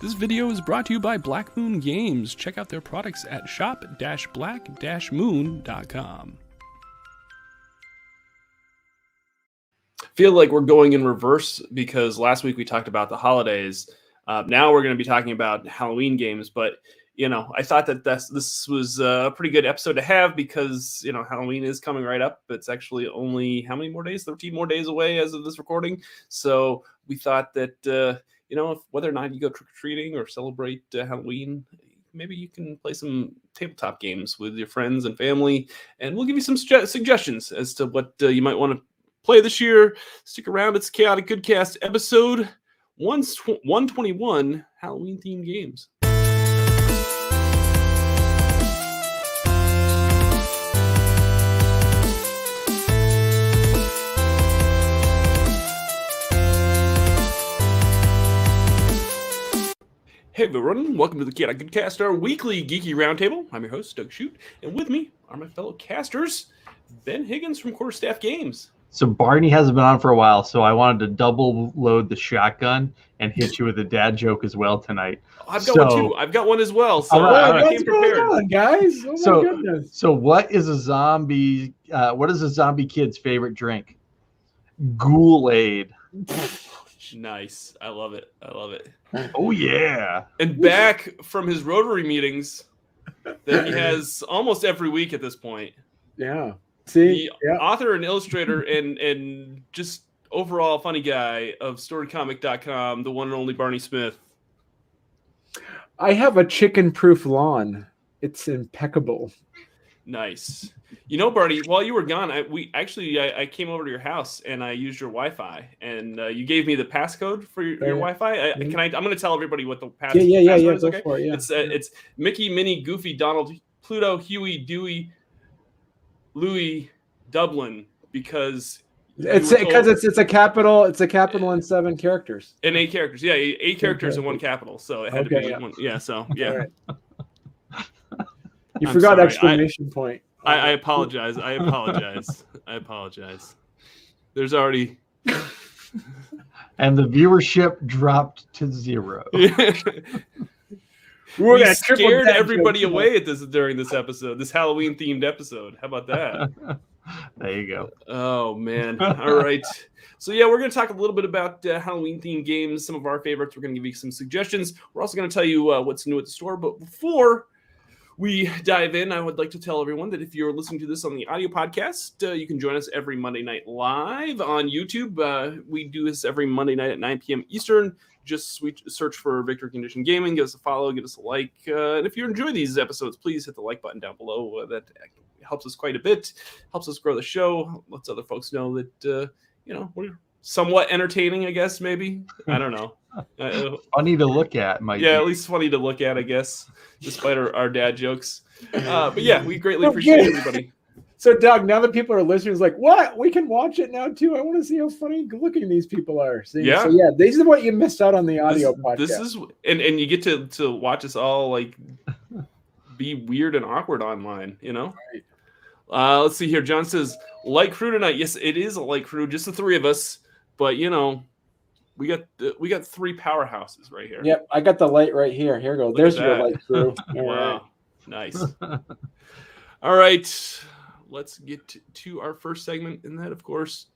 This video is brought to you by Black Moon Games. Check out their products at shop-black-moon.com. Feel like we're going in reverse because last week we talked about the holidays. Uh, now we're going to be talking about Halloween games, but you know, I thought that this this was a pretty good episode to have because you know Halloween is coming right up. It's actually only how many more days? Thirteen more days away as of this recording. So we thought that uh, you know, if, whether or not you go trick or treating or celebrate uh, Halloween, maybe you can play some tabletop games with your friends and family, and we'll give you some suge- suggestions as to what uh, you might want to play this year. Stick around; it's Chaotic Goodcast episode one twenty one Halloween themed games. Hey everyone, welcome to the Chaotic Goodcast, our weekly geeky roundtable. I'm your host, Doug Shoot, and with me are my fellow casters, Ben Higgins from Quarterstaff Games. So Barney hasn't been on for a while, so I wanted to double load the shotgun and hit you with a dad joke as well tonight. I've got So- one too. I've got one as well. So All right, I all right. came What's going prepared. on, guys? Oh my So- goodness. So what is a zombie? Uh, what is a zombie kid's favorite drink? Ghoul-Aid. Nice. I love it. I love it. Oh yeah. And back from his Rotary meetings that he has almost every week at this point. Yeah. See, The yeah. author and illustrator and and just overall funny guy of storycomic.com, the one and only Barney Smith. I have a chicken-proof lawn. It's impeccable. Nice. You know, Barney, while you were gone, I we actually I, I came over to your house and I used your Wi-Fi, and uh, you gave me the passcode for your, your Wi-Fi. I, Mhm. Can I? I'm going to tell everybody what the pass. Yeah, yeah, yeah, yeah. is, okay? it. Yeah. It's uh, it's Mickey, Minnie, Goofy, Donald, Pluto, Huey, Dewey, Louie, Dublin, because It's because it's it's a capital. It's a capital and seven characters. in eight characters. Yeah, eight, eight characters and one capital. So it had to be yeah. one. Yeah. So yeah. All right. You I'm forgot sorry. I- point. I, I apologize. I apologize. I apologize. There's already. And the viewership dropped to zero. We're we scared everybody joke. away at this during this episode, this Halloween themed episode. How about that? there you go. Oh man! All right. So yeah, we're going to talk a little bit about uh, Halloween themed games, some of our favorites. We're going to give you some suggestions. We're also going to tell you uh, what's new at the store. But before we dive in, I would like to tell everyone that if you're listening to this on the audio podcast, uh, you can join us every Monday night live on YouTube. Uh, we do this every Monday night at 9 p.m. Eastern. Just search for Victory Condition Gaming. Give us a follow, give us a like. Uh, and if you enjoy these episodes, please hit the like button down below. Uh, that helps us quite a bit. Helps us grow the show. Lets other folks know that uh, you know we're somewhat entertaining. I guess maybe I don't know. Uh, Funny to look at, Mike. yeah, at least funny to look at, I guess, despite our, our dad jokes. Uh, but yeah, we greatly Okay. appreciate everybody. So, Doug, now that people are listening, it's like, what? We can watch it now too. I want to see how funny looking these people are. See? Yeah. So, yeah, these are what you missed out on the audio this, podcast. this is and and you get to to watch us all like be weird and awkward online. You know. Right. Uh, let's see here. John says light crew tonight. Yes, it is a light crew, just the three of us. But you know, we got we got three powerhouses right here. Yep, I got the light right here. Here we go. Look There's your light crew. Wow. Nice. All right. Let's get to, to our first segment. And that, of course,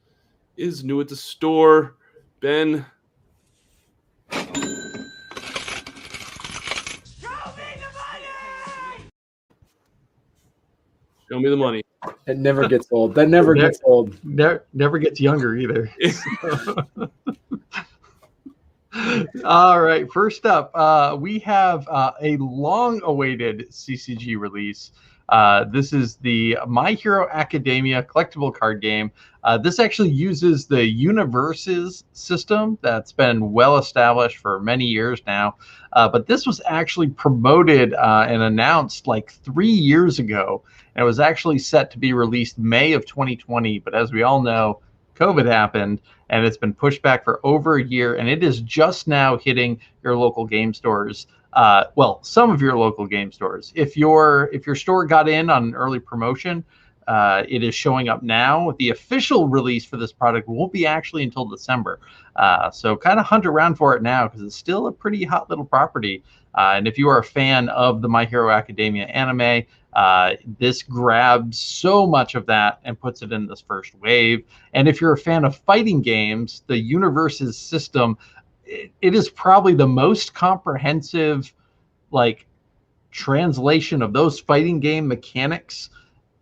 is new at the store. Ben. Show me the money. Show me the money. It never gets old. That never Yeah. gets old. Never, never gets younger either. All right. First up, uh, we have uh, a long-awaited CCG release. Uh, this is the My Hero Academia collectible card game. Uh, this actually uses the Universus system that's been well established for many years now. Uh, but this was actually promoted uh, and announced like three years ago. And it was actually set to be released May of 2020. But as we all know, COVID happened and it's been pushed back for over a year. And it is just now hitting your local game stores. Uh, well, some of your local game stores. If your if your store got in on an early promotion, Uh, it is showing up now. The official release for this product won't be actually until December. Uh, so kind of hunt around for it now because it's still a pretty hot little property. Uh, and if you are a fan of the My Hero Academia anime, uh, this grabs so much of that and puts it in this first wave. And if you're a fan of fighting games, the Universus system, it, it is probably the most comprehensive, like translation of those fighting game mechanics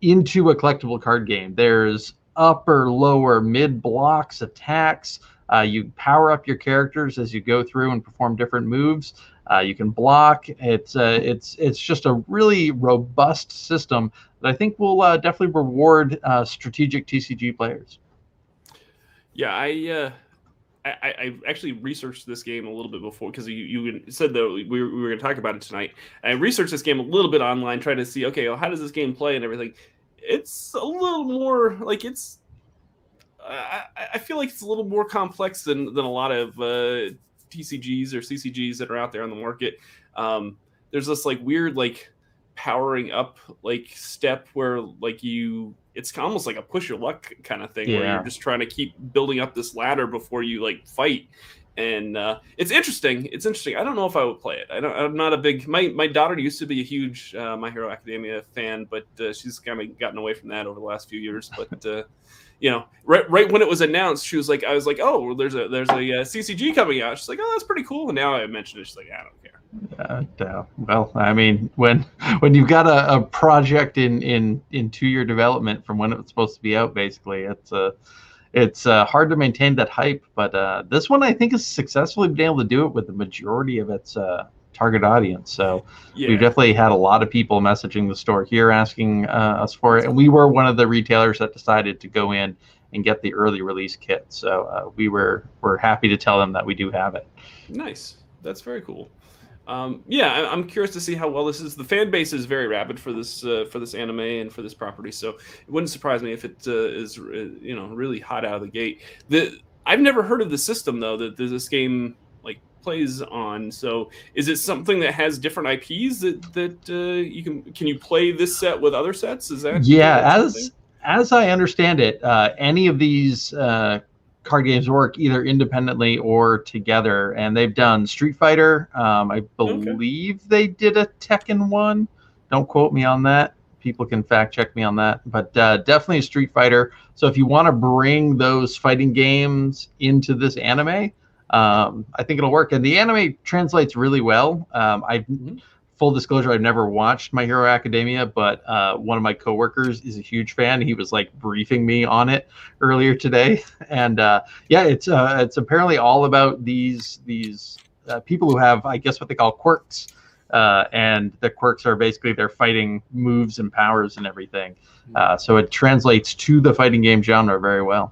into a collectible card game. There's upper, lower, mid blocks, attacks. Uh, you power up your characters as you go through and perform different moves. Uh, you can block. It's uh, it's it's just a really robust system that I think will uh, definitely reward uh, strategic TCG players. Yeah, I, uh, I, I actually researched this game a little bit before because you, you said that we were, we were going to talk about it tonight. I researched this game a little bit online, trying to see okay, well, how does this game play and everything. It's a little more like it's. I, I feel like it's a little more complex than than a lot of uh, TCGs or CCGs that are out there on the market. Um, there's this like weird like powering up like step where like you it's almost like a push your luck kind of thing yeah. where you're just trying to keep building up this ladder before you like fight and uh, it's interesting it's interesting i don't know if i would play it I don't, i'm not a big my, my daughter used to be a huge uh, my hero academia fan but uh, she's kind of gotten away from that over the last few years but uh, you know, right right when it was announced, she was like, I was like, oh, well, there's a there's a uh, CCG coming out. She's like, oh, that's pretty cool. And now I mentioned it, she's like, I don't care. Uh, well, I mean, when when you've got a, a project in in in two year development from when it was supposed to be out, basically, it's uh, it's uh, hard to maintain that hype. But uh, this one, I think, has successfully been able to do it with the majority of its target audience. So yeah. we definitely had a lot of people messaging the store here asking uh, us for it, and we were one of the retailers that decided to go in and get the early release kit. So uh, we were we're happy to tell them that we do have it. Nice, that's very cool. Um, yeah, I'm curious to see how well this is. The fan base is very rabid for this uh, for this anime and for this property, so it wouldn't surprise me if it uh, is uh, you know really hot out of the gate. The I've never heard of the system though that this game plays on. So is it something that has different IPs that that uh, you can can you play this set with other sets? Is that yeah? As as I understand it, uh, any of these uh, card games work either independently or together, and they've done Street Fighter. Um, I believe okay. they did a Tekken one. Don't quote me on that. People can fact check me on that, but uh, definitely a Street Fighter. So if you want to bring those fighting games into this anime, um, I think it'll work. And the anime translates really well. Um, I mm-hmm. full disclosure, I've never watched My Hero Academia, but uh, one of my coworkers is a huge fan. He was like briefing me on it earlier today, and uh, yeah, it's uh, it's apparently all about these these uh, people who have, I guess, what they call quirks. Uh, and the quirks are basically their fighting moves and powers and everything. Mm-hmm. Uh, so it translates to the fighting game genre very well.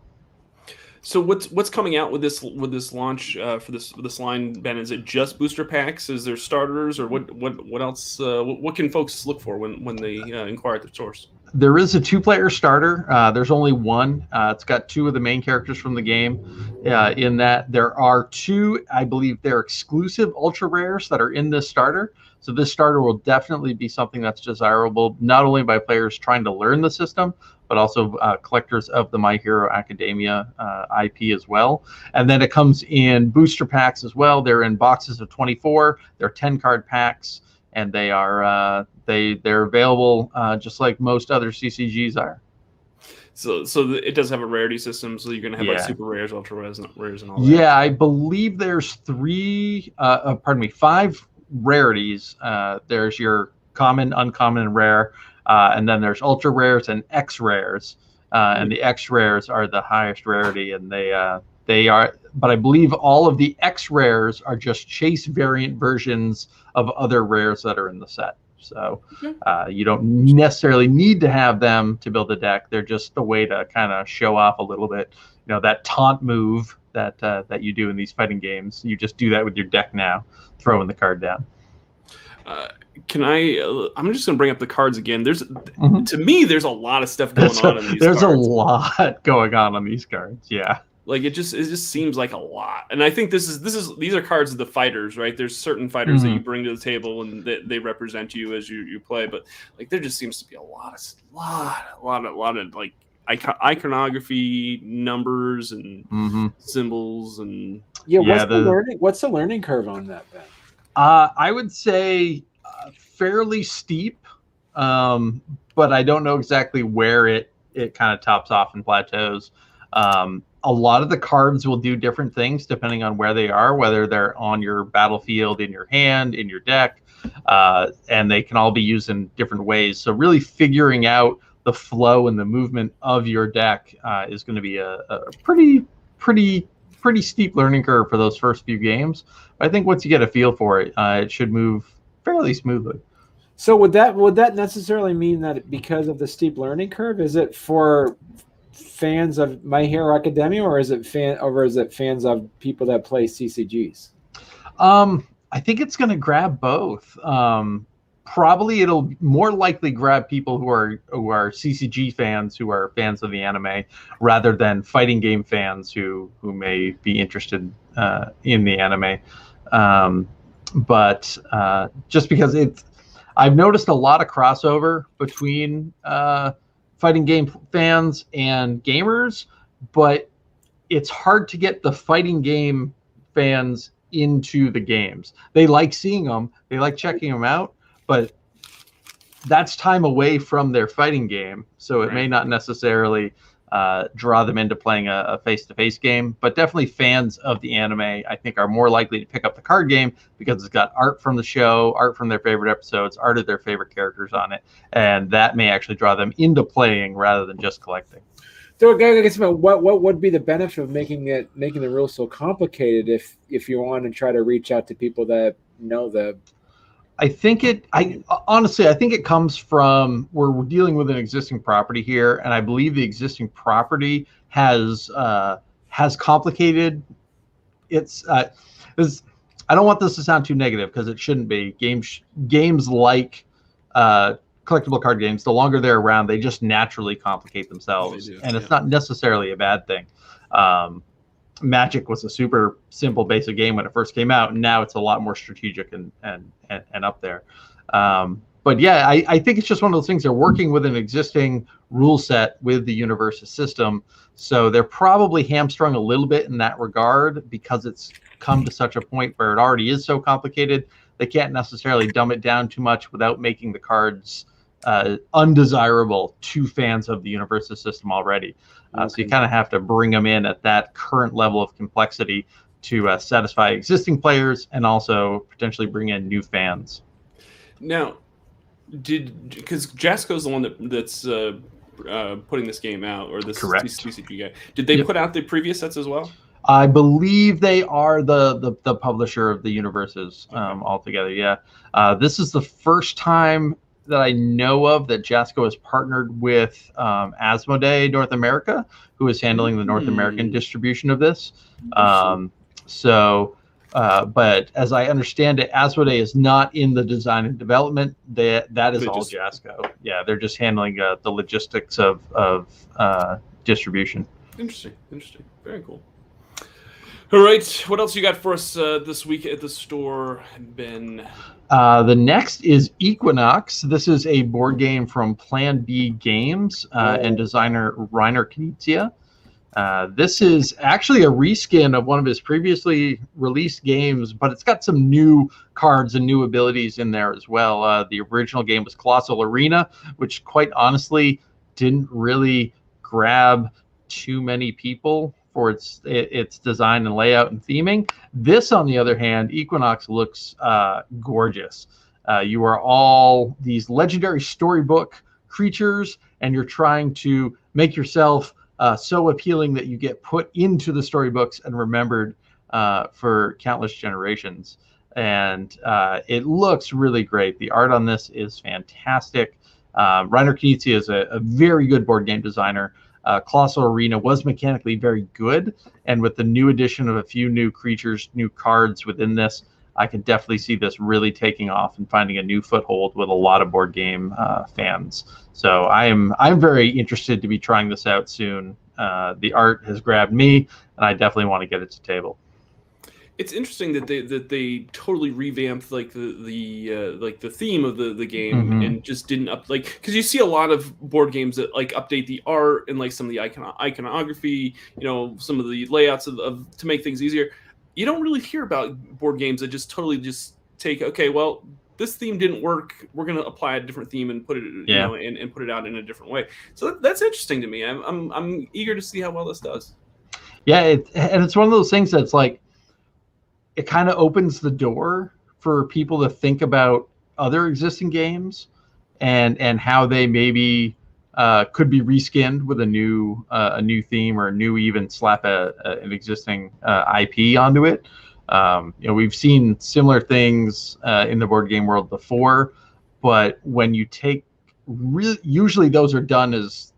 So what's what's coming out with this with this launch uh, for this this line, Ben? Is it just booster packs? Is there starters, or what what what else? Uh, what, what, can folks look for when when they uh, inquire at the source? There is a two player starter. Uh, there's only one. Uh, it's got two of the main characters from the game. Uh, in that there are two, I believe they're exclusive ultra rares that are in this starter. So this starter will definitely be something that's desirable not only by players trying to learn the system, but also uh, collectors of the My Hero Academia uh, IP as well. And then it comes in booster packs as well. They're in boxes of 24. They're 10 card packs, and they are uh, they they're available uh, just like most other CCGs are. So, so it does have a rarity system. So you're gonna have yeah. like super rares, ultra rares, and rares, and all that. Yeah, I believe there's three. Uh, uh, pardon me, five rarities. there's your common, uncommon, and rare. Uh, and then there's ultra rares and X rares, uh, and the X rares are the highest rarity, and they uh, they are. But I believe all of the X rares are just chase variant versions of other rares that are in the set. So uh, you don't necessarily need to have them to build a deck. They're just a way to kind of show off a little bit. You know that taunt move that uh, that you do in these fighting games. You just do that with your deck now, throwing the card down. Uh, can I? Uh, I'm just going to bring up the cards again. There's, mm-hmm. to me, there's a lot of stuff going there's on. A, in these there's cards. a lot going on on these cards. Yeah. Like it just it just seems like a lot. And I think this is this is these are cards of the fighters, right? There's certain fighters that you bring to the table and they, they represent you as you you play. But like there just seems to be a lot of lot a lot of a lot of like icon- iconography numbers and hmm symbols and Yeah, Yeah, what's the, the- learning? What's the learning curve on that, Ben? Uh, I would say uh, fairly steep, um, but I don't know exactly where it it kind of tops off and plateaus. Um, a lot of the cards will do different things depending on where they are, whether they're on your battlefield, in your hand, in your deck, uh, and they can all be used in different ways. So really figuring out the flow and the movement of your deck uh, is going to be a, a pretty, pretty, pretty steep learning curve for those first few games. I think once you get a feel for it, uh, it should move fairly smoothly. So would that would that necessarily mean that because of the steep learning curve, is it for fans of My Hero Academia, or is it fan, or is it fans of people that play CCGs? Um, I think it's going to grab both. Um, probably it'll more likely grab people who are who are CCG fans who are fans of the anime, rather than fighting game fans who who may be interested uh, in the anime. Um, but uh, just because it's, I've noticed a lot of crossover between uh, fighting game fans and gamers, but it's hard to get the fighting game fans into the games. They like seeing them, they like checking them out, but that's time away from their fighting game. So it may not necessarily uh, draw them into playing a, a face-to-face game. But definitely fans of the anime, I think, are more likely to pick up the card game because it's got art from the show, art from their favorite episodes, art of their favorite characters on it, and that may actually draw them into playing rather than just collecting. So, I guess about what what would be the benefit of making it making the rules so complicated if if you want to try to reach out to people that know the I think it. I honestly, I think it comes from we're, we're dealing with an existing property here, and I believe the existing property has uh, has complicated. It's. Uh, this, I don't want this to sound too negative because it shouldn't be. Games games like uh, collectible card games, the longer they're around, they just naturally complicate themselves, do, and it's yeah. not necessarily a bad thing. Um, Magic was a super simple basic game when it first came out, and now it's a lot more strategic and and and, and up there. Um, but yeah, I, I think it's just one of those things. They're working with an existing rule set with the Universus system, so they're probably hamstrung a little bit in that regard because it's come to such a point where it already is so complicated. They can't necessarily dumb it down too much without making the cards uh, undesirable to fans of the Universus system already. Uh, So you kind of have to bring them in at that current level of complexity to uh, satisfy existing players and also potentially bring in new fans. Now, did because Jasco's the one that that's uh, uh, putting this game out or this Correct. TCG guy? Did they Yep. put out the previous sets as well? I believe they are the the, the publisher of the Universus um, altogether. Yeah, uh, this is the first time that I know of that Jasco has partnered with um, Asmodee North America, who is handling the North Hmm. American distribution of this. Um, so, uh, but as I understand it, Asmodee is not in the design and development. That that is They all just- Jasco. Yeah, they're just handling uh, the logistics of of uh, distribution. Interesting, interesting, very cool. All right, what else you got for us uh, this week at the store, Ben? Uh, the next is Equinox. This is a board game from Plan B Games uh, and designer Reiner Knizia. Uh, this is actually a reskin of one of his previously released games, but it's got some new cards and new abilities in there as well. Uh, the original game was Colossal Arena, which quite honestly didn't really grab too many people for its its design and layout and theming. This, on the other hand, Equinox looks uh, gorgeous. Uh, you are all these legendary storybook creatures, and you're trying to make yourself uh, so appealing that you get put into the storybooks and remembered uh, for countless generations. And uh, it looks really great. The art on this is fantastic. Uh, Reiner Knizia is a, a very good board game designer. Uh, Colossal Arena was mechanically very good, and with the new addition of a few new creatures, new cards within this, I can definitely see this really taking off and finding a new foothold with a lot of board game uh, fans. So I am I'm very interested to be trying this out soon uh, the art has grabbed me, and I definitely want to get it to table. It's interesting that they that they totally revamped like the the uh, like the theme of the the game Mhm. and just didn't up like because you see a lot of board games that like update the art and like some of the icon iconography, you know, some of the layouts of, of to make things easier. You don't really hear about board games that just totally just take okay, well, this theme didn't work. We're gonna apply a different theme and put it, you Yeah. know, and, and put it out in a different way. So that, that's interesting to me. I'm, I'm I'm eager to see how well this does. Yeah, it, and it's one of those things that's like it kind of opens the door for people to think about other existing games and and how they maybe uh, could be reskinned with a new uh, a new theme or a new even slap a, a, an existing uh, IP onto it. Um, you know, we've seen similar things uh, in the board game world before, but when you take really, usually those are done as,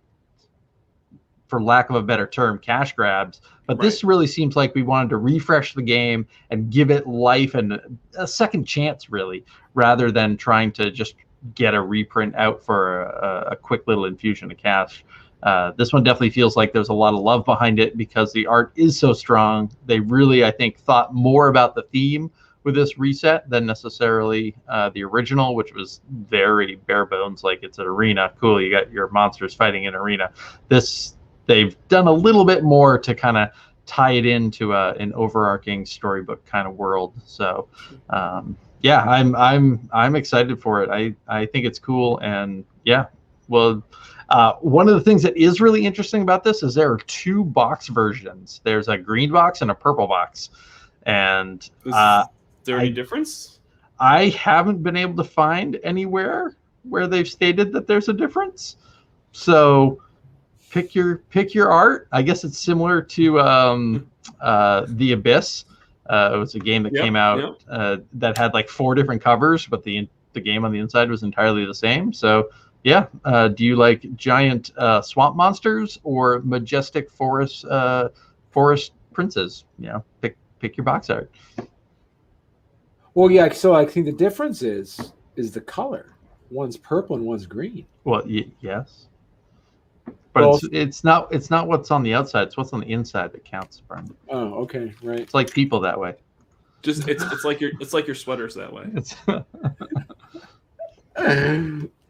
for lack of a better term, cash grabs. But this really seems like we wanted to refresh the game and give it life and a second chance, really, rather than trying to just get a reprint out for a, a quick little infusion of cash. Uh, this one definitely feels like there's a lot of love behind it because the art is so strong. They really, I think, thought more about the theme with this reset than necessarily uh, the original, which was very bare bones. Like it's an arena. Cool, you got your monsters fighting in arena. This they've done a little bit more to kind of tie it into a, an overarching storybook kind of world. So, um, yeah, I'm I'm I'm excited for it. I I think it's cool, and yeah, well. Uh, one of the things that is really interesting about this is there are two box versions. There's a green box and a purple box, and Is uh, there any I- difference? I haven't been able to find anywhere where they've stated that there's a difference. So pick your pick your art. I guess it's similar to um, uh, the Abyss. Uh, it was a game that Yep, came out yep. uh, that had like four different covers, but the the game on the inside was entirely the same. So yeah, uh, do you like giant uh, swamp monsters or majestic forest uh, forest princes? You know, pick pick your box art. Well, yeah. So I think the difference is is the color. One's purple and one's green. Well, y- yes, but Well- it's it's not it's not what's on the outside. It's what's on the inside that counts, Brian. Oh, okay, right. It's like people that way. Just it's it's like your it's like your sweaters that way.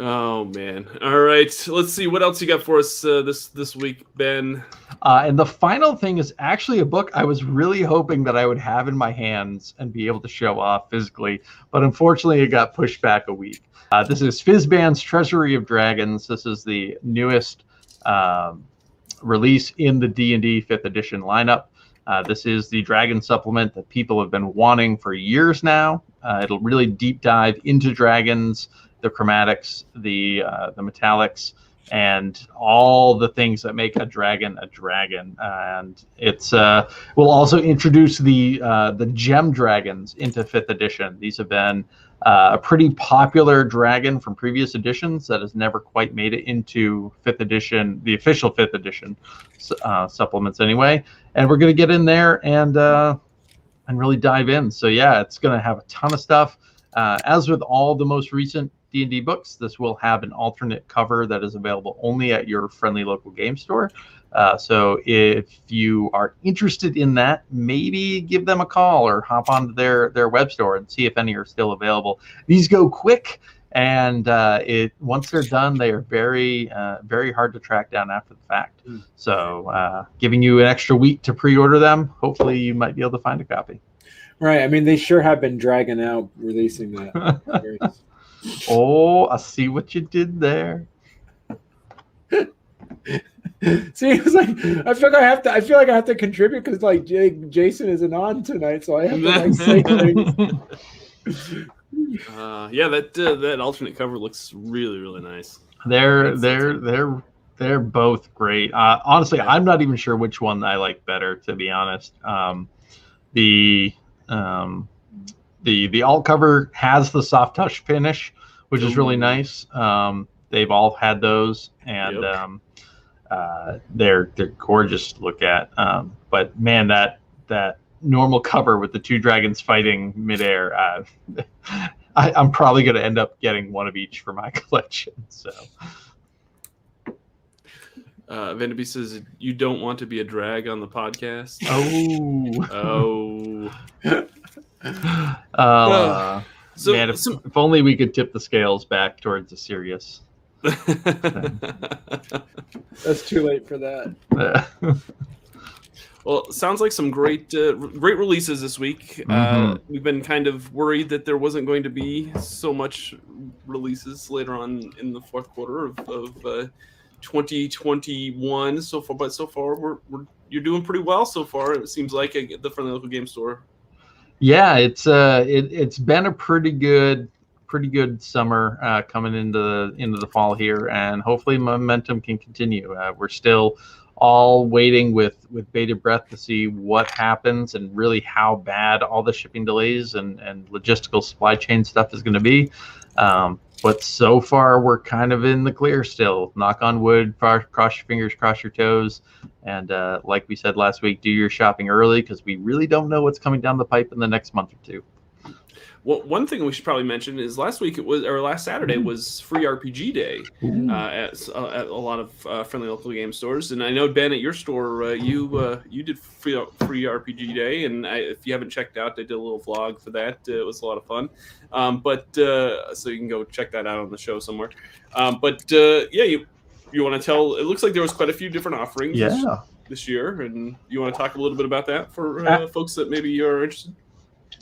Oh man! All right, let's see what else you got for us uh, this this week, Ben. uh, and the final thing is actually a book I was really hoping that I would have in my hands and be able to show off physically, but unfortunately it got pushed back a week. Uh, this is Fizban's Treasury of Dragons. This is the newest um, release in the D&D 5th edition lineup. Uh, this is the dragon supplement that people have been wanting for years now. Uh, it'll really deep dive into dragons, the chromatics, the uh, the metallics, and all the things that make a dragon a dragon. And it's uh, we'll also introduce the uh, the gem dragons into fifth edition. These have been uh, a pretty popular dragon from previous editions that has never quite made it into fifth edition, the official fifth edition uh, supplements anyway. And we're gonna get in there and uh, and really dive in. So yeah, it's gonna have a ton of stuff. Uh, as with all the most recent D&D books, this will have an alternate cover that is available only at your friendly local game store. Uh, so if you are interested in that, maybe give them a call or hop onto their their web store and see if any are still available. These go quick, and uh, it once they're done, they are very uh, very hard to track down after the fact. Mm. So uh, giving you an extra week to pre-order them, hopefully you might be able to find a copy. Right. I mean, they sure have been dragging out releasing that. oh, I see what you did there. See, it's like I feel like I have to. I feel like I have to contribute because like Jay, Jason isn't on tonight, so I have to like say things. Uh, yeah, that uh, that alternate cover looks really really nice. They're That's- they're they're they're both great. Uh, honestly, Yeah. I'm not even sure which one I like better, to be honest. Um, the um, the the alt cover has the soft touch finish, which is really nice. Um, they've all had those, and Yep. um, uh, they're they're gorgeous to look at. Um, but man, that that normal cover with the two dragons fighting midair. Uh, I, I'm probably going to end up getting one of each for my collection. So Uh, Vanderby says you don't want to be a drag on the podcast. Oh. oh. Uh, So, man, if, some- if only we could tip the scales back towards the serious. That's too late for that. well, sounds like some great, uh, great releases this week. Uh, Mhm. we've been kind of worried that there wasn't going to be so much releases later on in the fourth quarter of, of uh, 2021 so far, but so far we're, we're you're doing pretty well so far. It seems like at the friendly local game store. Yeah, it's uh, it, it's been a pretty good, pretty good summer uh, coming into the into the fall here, and hopefully momentum can continue. Uh, we're still all waiting with with bated breath to see what happens and really how bad all the shipping delays and and logistical supply chain stuff is going to be. Um, but so far, we're kind of in the clear still. Knock on wood, cross, your fingers, cross your toes. And uh, like we said last week, do your shopping early because we really don't know what's coming down the pipe in the next month or two. Well, one thing we should probably mention is last week it was or last Saturday was free RPG day uh, at, uh, at a lot of uh, friendly local game stores, and I know Ben at your store uh, you uh, you did free free RPG day, and I, if you haven't checked out, I did a little vlog for that. Uh, it was a lot of fun, um, but uh, so you can go check that out on the show somewhere. Um, but uh, yeah, you you want to tell? It looks like there was quite a few different offerings this, Yeah. this year, and you want to talk a little bit about that for uh, folks that maybe are interested.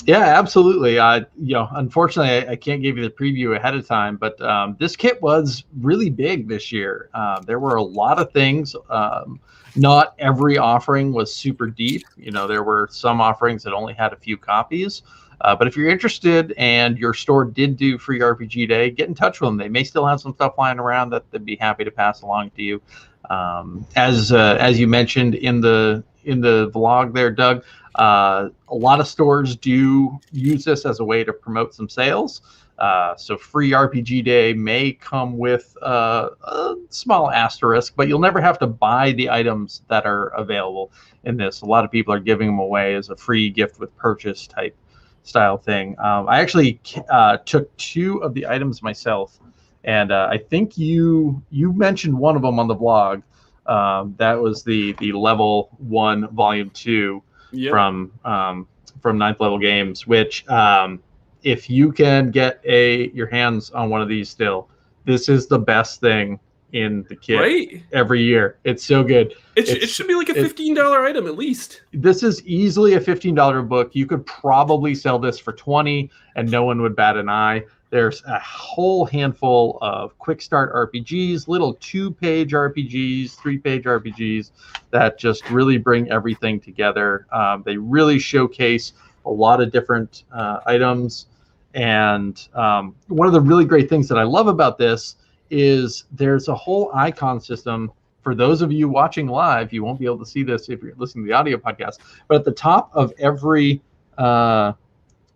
Yeah, absolutely. Uh, you know, unfortunately, I, I can't give you the preview ahead of time, but um, this kit was really big this year. Uh, there were a lot of things. Um, not every offering was super deep. You know, there were some offerings that only had a few copies. Uh, but if you're interested and your store did do free RPG day, get in touch with them. They may still have some stuff lying around that they'd be happy to pass along to you. Um, as uh, as you mentioned in the in the vlog there, Doug, uh, a lot of stores do use this as a way to promote some sales. Uh, so free RPG day may come with uh, a small asterisk, but you'll never have to buy the items that are available in this. A lot of people are giving them away as a free gift with purchase type style thing. Um, I actually uh, took two of the items myself, and uh, I think you you mentioned one of them on the blog. Um, that was the the level one volume two Yeah. from um, from ninth level games. Which, um, if you can get a your hands on one of these still, this is the best thing in the kit Right? every year. It's so good. It, it should be like a fifteen dollar item at least. This is easily a fifteen dollar book. You could probably sell this for twenty, and no one would bat an eye. There's a whole handful of quick start RPGs, little two page RPGs, three page RPGs that just really bring everything together. Um, they really showcase a lot of different uh, items. And um, one of the really great things that I love about this is there's a whole icon system. For those of you watching live, you won't be able to see this if you're listening to the audio podcast. But at the top of every uh,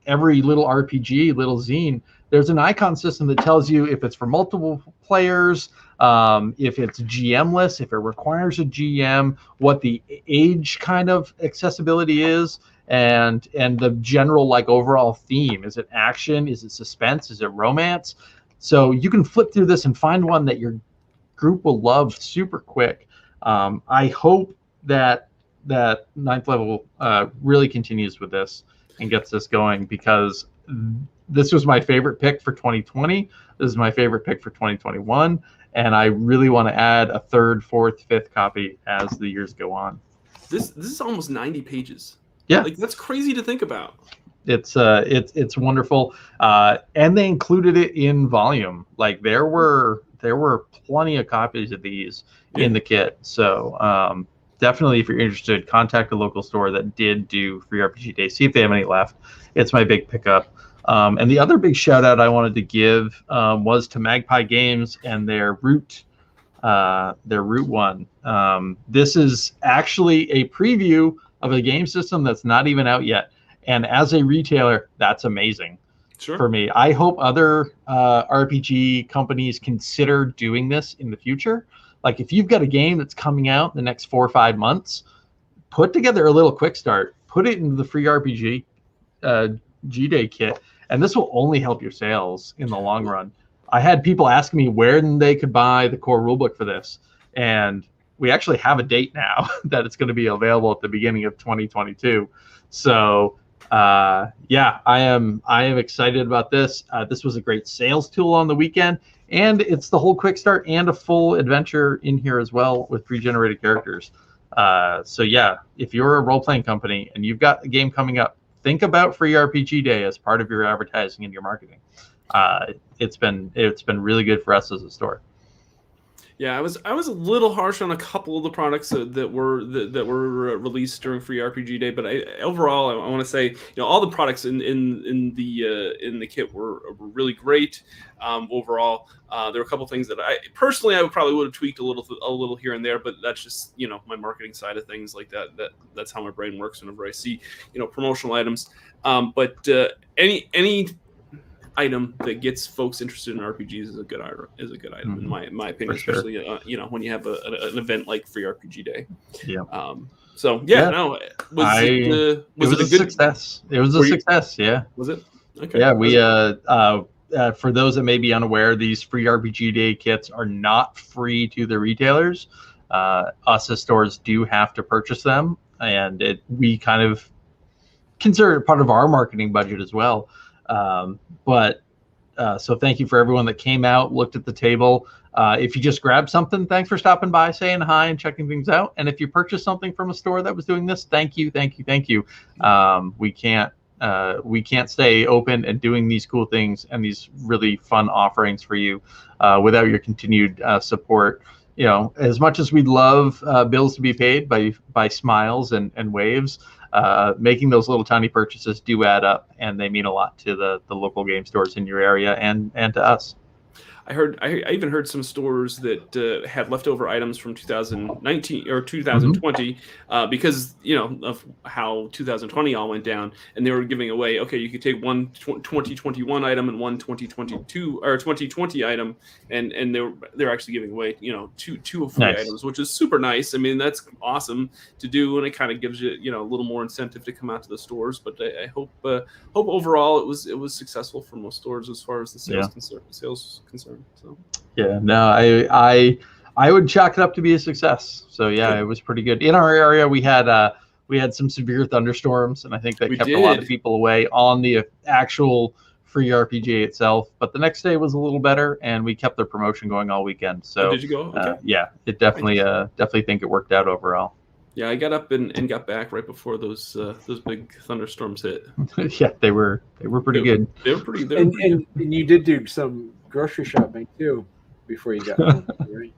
every little RPG, little zine, there's an icon system that tells you if it's for multiple players, um, if it's GMless, if it requires a GM, what the age kind of accessibility is, and and the general like overall theme. Is it action? Is it suspense? Is it romance? So you can flip through this and find one that your group will love super quick. Um, I hope that that ninth level uh, really continues with this and gets this going because this was my favorite pick for 2020. This is my favorite pick for 2021, and I really want to add a third, fourth, fifth copy as the years go on. This this is almost ninety pages. Yeah. like that's crazy to think about. It's uh, it's it's wonderful, uh, and they included it in volume. Like there were there were plenty of copies of these Yeah. in the kit. So um, definitely, if you're interested, contact a local store that did do free RPG Day. See if they have any left. It's my big pickup. Um, and the other big shout out I wanted to give um, was to Magpie Games and their Root, uh, their Root One. Um, this is actually a preview of a game system that's not even out yet. And as a retailer, that's amazing Sure. for me. I hope other uh, RPG companies consider doing this in the future. Like if you've got a game that's coming out in the next four or five months, put together a little quick start, put it into the free RPG uh, G Day kit, and this will only help your sales in the long run. I had people asking me where they could buy the core rulebook for this, and we actually have a date now that it's going to be available at the beginning of 2022. So uh, yeah, I am I am excited about this. Uh, this was a great sales tool on the weekend, and it's the whole quick start and a full adventure in here as well with pre-generated characters. Uh, so yeah, if you're a role-playing company and you've got a game coming up, think about Free RPG Day as part of your advertising and your marketing. Uh, it's been it's been really good for us as a store. Yeah, I was I was a little harsh on a couple of the products that, that were that, that were released during Free RPG Day, but I, overall I, I want to say you know all the products in in in the uh, in the kit were, were really great. Um, overall, uh, there were a couple things that I personally I probably would have tweaked a little a little here and there, but that's just you know my marketing side of things like that. That that's how my brain works whenever I see you know promotional items. Um, but uh, any any item that gets folks interested in RPGs is a good item. Is a good item mm-hmm. in my my opinion, sure. especially uh, you know when you have a, a, an event like Free RPG Day. Yeah. Um, so yeah, yeah. no, was I, it, uh, was it, was it a, a good, success? It was a success. You, yeah. Was it? Okay. Yeah, we uh, uh, uh, for those that may be unaware, these free RPG Day kits are not free to the retailers. Uh, us as stores do have to purchase them, and it we kind of consider it part of our marketing budget as well. Um, but uh, so thank you for everyone that came out, looked at the table. Uh, if you just grabbed something, thanks for stopping by, saying hi, and checking things out. And if you purchased something from a store that was doing this, thank you, thank you, thank you. Um, we can't uh, we can't stay open and doing these cool things and these really fun offerings for you uh, without your continued uh, support. You know, as much as we'd love uh, bills to be paid by by smiles and, and waves, uh, making those little tiny purchases do add up, and they mean a lot to the the local game stores in your area and and to us. I heard I, I, even heard some stores that uh, had leftover items from 2019 or 2020 mm-hmm. uh, because you know of how 2020 all went down, and they were giving away. Okay, you could take one 2021 item and one 2022 or 2020 item, and and they're they're actually giving away you know two two free nice. items, which is super nice. I mean that's awesome to do, and it kind of gives you you know a little more incentive to come out to the stores. But I, I hope uh, hope overall it was it was successful for most stores as far as the sales yeah. concern sales concerned. So yeah, no, I I I would chalk it up to be a success. So yeah, it was pretty good. In our area, we had uh we had some severe thunderstorms, and I think that we kept did. a lot of people away on the actual free RPG itself. But the next day was a little better, and we kept the promotion going all weekend. So oh, did you go? Uh, okay. Uh, yeah, it definitely uh definitely think it worked out overall. Yeah, I got up and, and got back right before those uh, those big thunderstorms hit. yeah, they were they were pretty they, good. They were pretty. They were and, pretty and, and, you did do some grocery shopping too before you got home, right?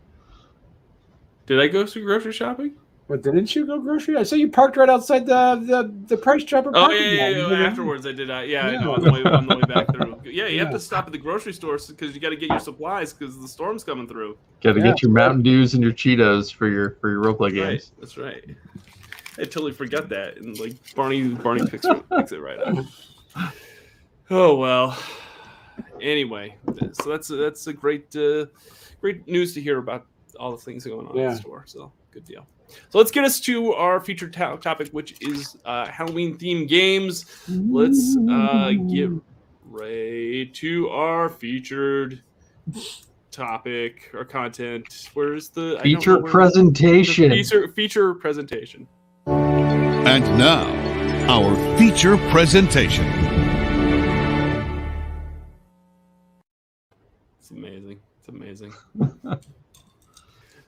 Did I go through grocery shopping? Well, didn't you go grocery? I saw you parked right outside the the, the price chopper. Oh yeah, yeah, yeah, yeah. Afterwards, I did. Uh, yeah, yeah. I know on the way on the way back through. Yeah, you yeah. have to stop at the grocery store because you got to get your supplies because the storm's coming through. Got to yeah, get your Mountain Dews and your Cheetos for your for your roleplay games. Right, that's right. I totally forgot that, and like Barney Barney picks, picks it right up. Oh well anyway, so that's a, that's a great uh, great news to hear about all the things going on yeah. in the store. So good deal. So let's get us to our featured to- topic, which is uh, Halloween themed games. Let's uh, get right to our featured topic or content. Where's the feature presentation? The feature, feature presentation. And now, our feature presentation. Amazing. It's amazing.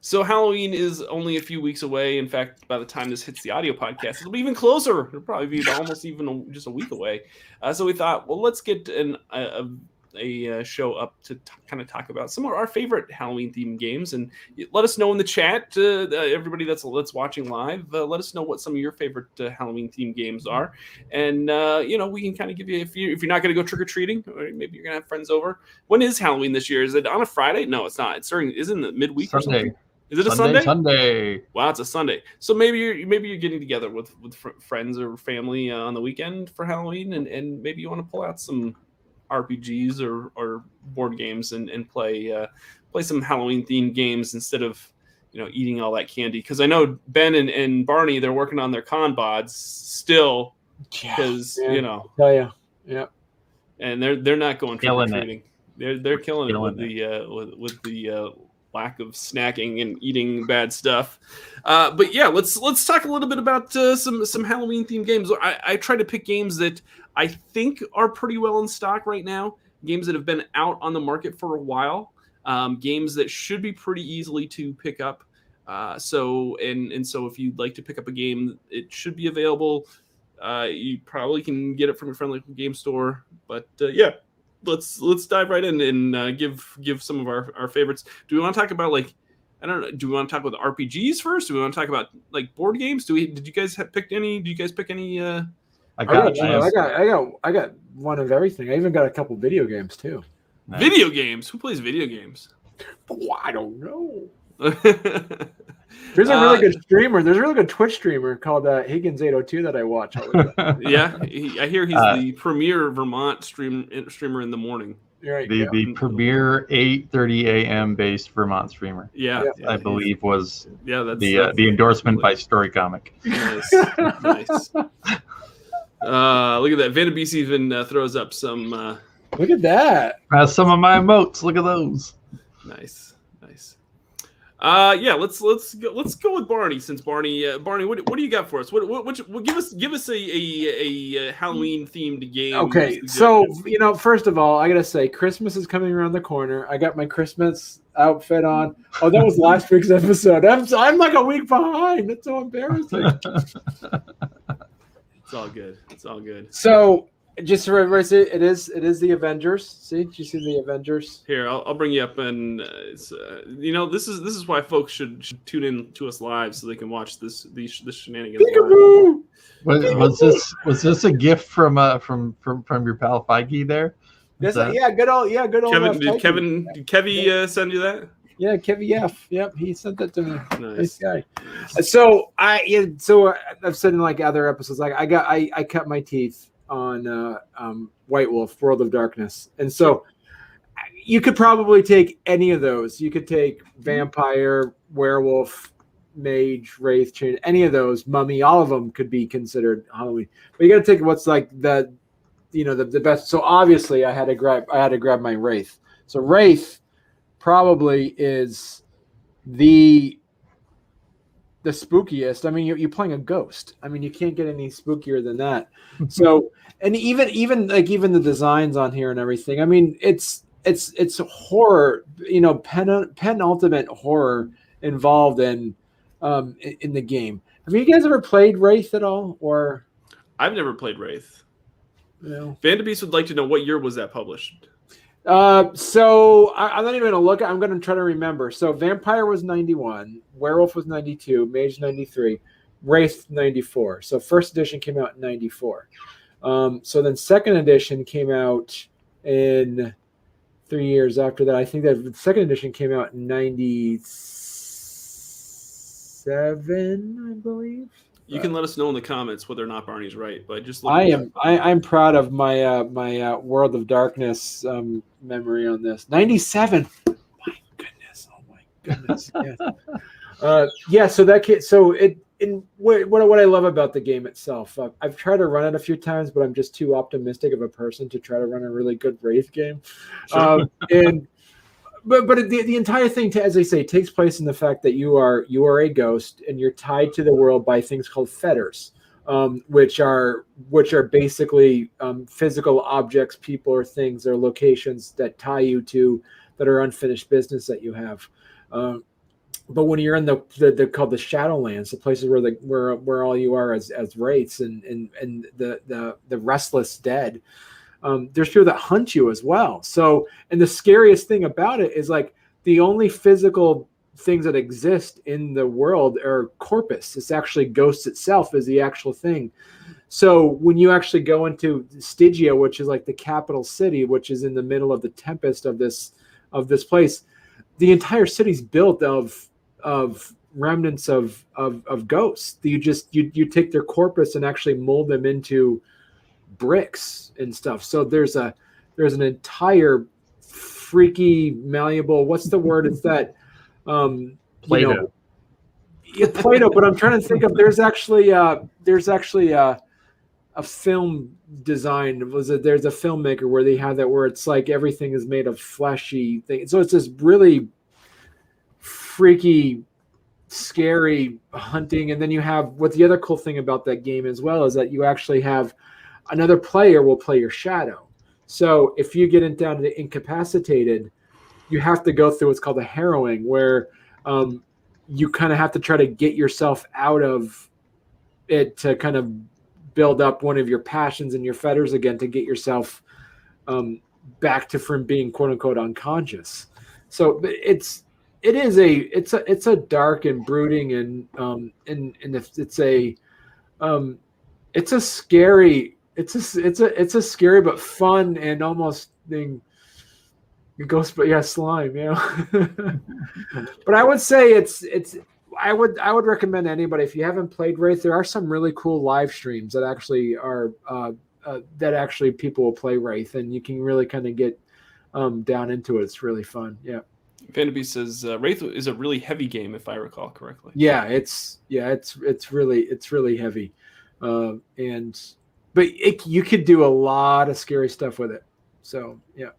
so Halloween is only a few weeks away. In fact, by the time this hits the audio podcast, it'll be even closer. It'll probably be almost even a, just a week away. Uh, so we thought, well, let's get an, a, a uh, show up to t- kind of talk about some of our favorite Halloween themed games, and let us know in the chat, uh, everybody that's that's watching live, uh, let us know what some of your favorite uh, Halloween themed games are, and uh, you know we can kind of give you if you if you're not going to go trick or treating, maybe you're going to have friends over. When is Halloween this year? Is it on a Friday? No, it's not. It's during isn't the midweek Sunday. or something. Is it a Sunday? Sunday. Wow, it's a Sunday. So maybe you're maybe you're getting together with with fr- friends or family uh, on the weekend for Halloween, and and maybe you want to pull out some RPGs or, or board games and, and play uh, play some Halloween themed games instead of you know eating all that candy. Because I know Ben and, and Barney they're working on their con bods still because yeah, you know. Oh yeah, yeah. And they're they're not going trick or treating. They're they're killing, killing it with it. the uh, with, with the uh, lack of snacking and eating bad stuff. Uh, but yeah, let's let's talk a little bit about uh, some some Halloween themed games. I, I try to pick games that I think are pretty well in stock right now. Games that have been out on the market for a while. Um, games that should be pretty easily to pick up. Uh, so and and so if you'd like to pick up a game, it should be available. Uh, you probably can get it from your friendly game store. But uh, yeah, let's let's dive right in and uh, give give some of our, our favorites. Do we want to talk about like I don't know? Do we want to talk about the RPGs first? Do we want to talk about like board games? Do we? Did you guys have picked any? Do you guys pick any? uh I I got, got, I got, I got, I got one of everything. I even got a couple video games too. Nice. Video games. Who plays video games? Oh, I don't know. yeah, There's a really Uh, good streamer. There's a really good Twitch streamer called uh, Higgins802 that I watch. all the he, I hear he's Uh, the premier Vermont stream streamer in the morning. Right. the yeah. the premier 8:30 a.m. based Vermont streamer. Yeah, Yeah. yeah, I he's- believe was Yeah, that's the uh, that's- the endorsement by Story Comic. nice, nice. Uh, look at that. Vanderbeest even uh, throws up some. Uh, Look at that. Some of my emotes. Look at those. nice, nice. Uh, yeah, let's let's go, let's go with Barney since Barney uh, Barney, what, what do you got for us? What what, what, what give us give us a a, a Halloween themed game. Okay, so you know, first of all, I gotta say, Christmas is coming around the corner. I got my Christmas outfit on. Oh, that was last week's episode. I'm I'm like a week behind. That's so embarrassing. it's all good. It's all good. So, just for everybody, see, it is it is the Avengers. See, did you see the Avengers? Here, I'll, I'll bring you up, and uh, it's, uh, you know this is this is why folks should, should tune in to us live so they can watch this these this shenanigans. live. Was, was this was this a gift from uh from from from your pal Feige there? Yes, that- yeah, good old, yeah, good old. Kevin, uh, did Feige. Kevin, did Kevy uh, send you that? Yeah, Kevin F. Yep, he sent that to me. Nice. Nice guy. So I, yeah, so uh, I've said in like other episodes, like I got, I, I cut my teeth on uh, um, White Wolf, World of Darkness, and so you could probably take any of those. You could take vampire, werewolf, mage, wraith, chain, any of those, mummy, all of them could be considered Halloween. But you got to take what's like the, you know, the, the best. So obviously, I had to grab, I had to grab my wraith. So wraith probably is the the spookiest. I mean, you're, you're playing a ghost. I mean, you can't get any spookier than that. So, and even even like even the designs on here and everything. I mean, it's it's it's horror. You know, pen penultimate horror involved in um in, in the game. Have you guys ever played Wraith at all, or I've never played Wraith. you know? Vanderbeest would like to know what year was that published. Uh, so I, I'm not even gonna look. I'm gonna try to remember. So Vampire was 91, Werewolf was 92, Mage 93, Wraith 94. So first edition came out in 94. Um, so then second edition came out in three years after that. I think that second edition came out in 97, I believe. You can let us know in the comments whether or not Barney's right, but just I am I, I'm proud of my uh, my uh, World of Darkness um, memory on this. 97. My goodness. Oh my goodness. Yeah. uh, yeah. So that kid. So it. In what, what what I love about the game itself, uh, I've tried to run it a few times, but I'm just too optimistic of a person to try to run a really good Wraith game. Um, and but but the, the entire thing, as I say, takes place in the fact that you are you are a ghost and you're tied to the world by things called fetters um, which are which are basically um, physical objects, people, or things, or locations that tie you to that are unfinished business that you have. Um, but when you're in the, the they're called the Shadowlands, the places where the where where all you are as as wraiths and and and the the the restless dead. Um, there's people that hunt you as well. So, and the scariest thing about it is like the only physical things that exist in the world are corpus. It's actually ghost itself is the actual thing. So when you actually go into Stygia, which is like the capital city, which is in the middle of the tempest of this of this place, the entire city's built of of remnants of of, of ghosts. You just you you take their corpus and actually mold them into bricks and stuff. So there's a there's an entire freaky malleable. What's the word? It's that um, Play-Doh. You know, yeah, Play-Doh. but I'm trying to think of. There's actually uh, there's actually uh, a film design. Was it? There's a filmmaker where they have that where it's like everything is made of fleshy thing. So it's this really freaky scary hunting and then you have what the other cool thing about that game as well is that you actually have another player will play your shadow so if you get down to incapacitated you have to go through what's called a harrowing where um, you kind of have to try to get yourself out of it to kind of build up one of your passions and your fetters again to get yourself um, back to from being quote unquote unconscious. So it's it is a it's a it's a dark and brooding and um and and it's a um it's a scary it's a it's a it's a scary but fun and almost thing. Ghost but yeah slime yeah. But i would say it's it's i would i would recommend anybody if you haven't played wraith there are some really cool live streams that actually are uh, uh, that actually people will play wraith and you can really kind of get um, down into it. It's really fun yeah. Vanderbeest says uh, Wraith is a really heavy game, if I recall correctly. Yeah, it's yeah, it's it's really it's really heavy, uh, and but it, you could do a lot of scary stuff with it. So yeah.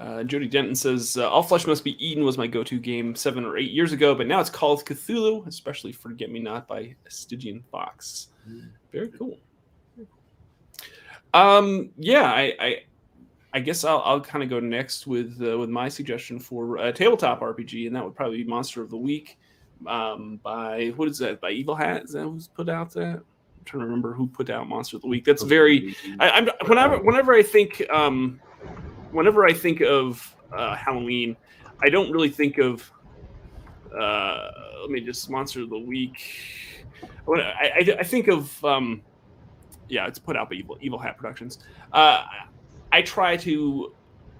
Uh, Jody Denton says uh, All Flesh Must Be Eaten was my go-to game seven or eight years ago, but now it's Call of Cthulhu, especially Forget Me Not by Stygian Fox. Mm. Very cool. Um, yeah, I, I I guess I'll, I'll kind of go next with uh, with my suggestion for a tabletop RPG, and that would probably be Monster of the Week um, by what is that by Evil Hat? Is that who's put out that? I'm trying to remember who put out Monster of the Week. That's very. I, am whenever whenever I think um, whenever I think of uh, Halloween, I don't really think of. Uh, let me just Monster of the Week. I, I, I think of. Um, yeah, it's put out by Evil Evil Hat Productions. Uh, I try to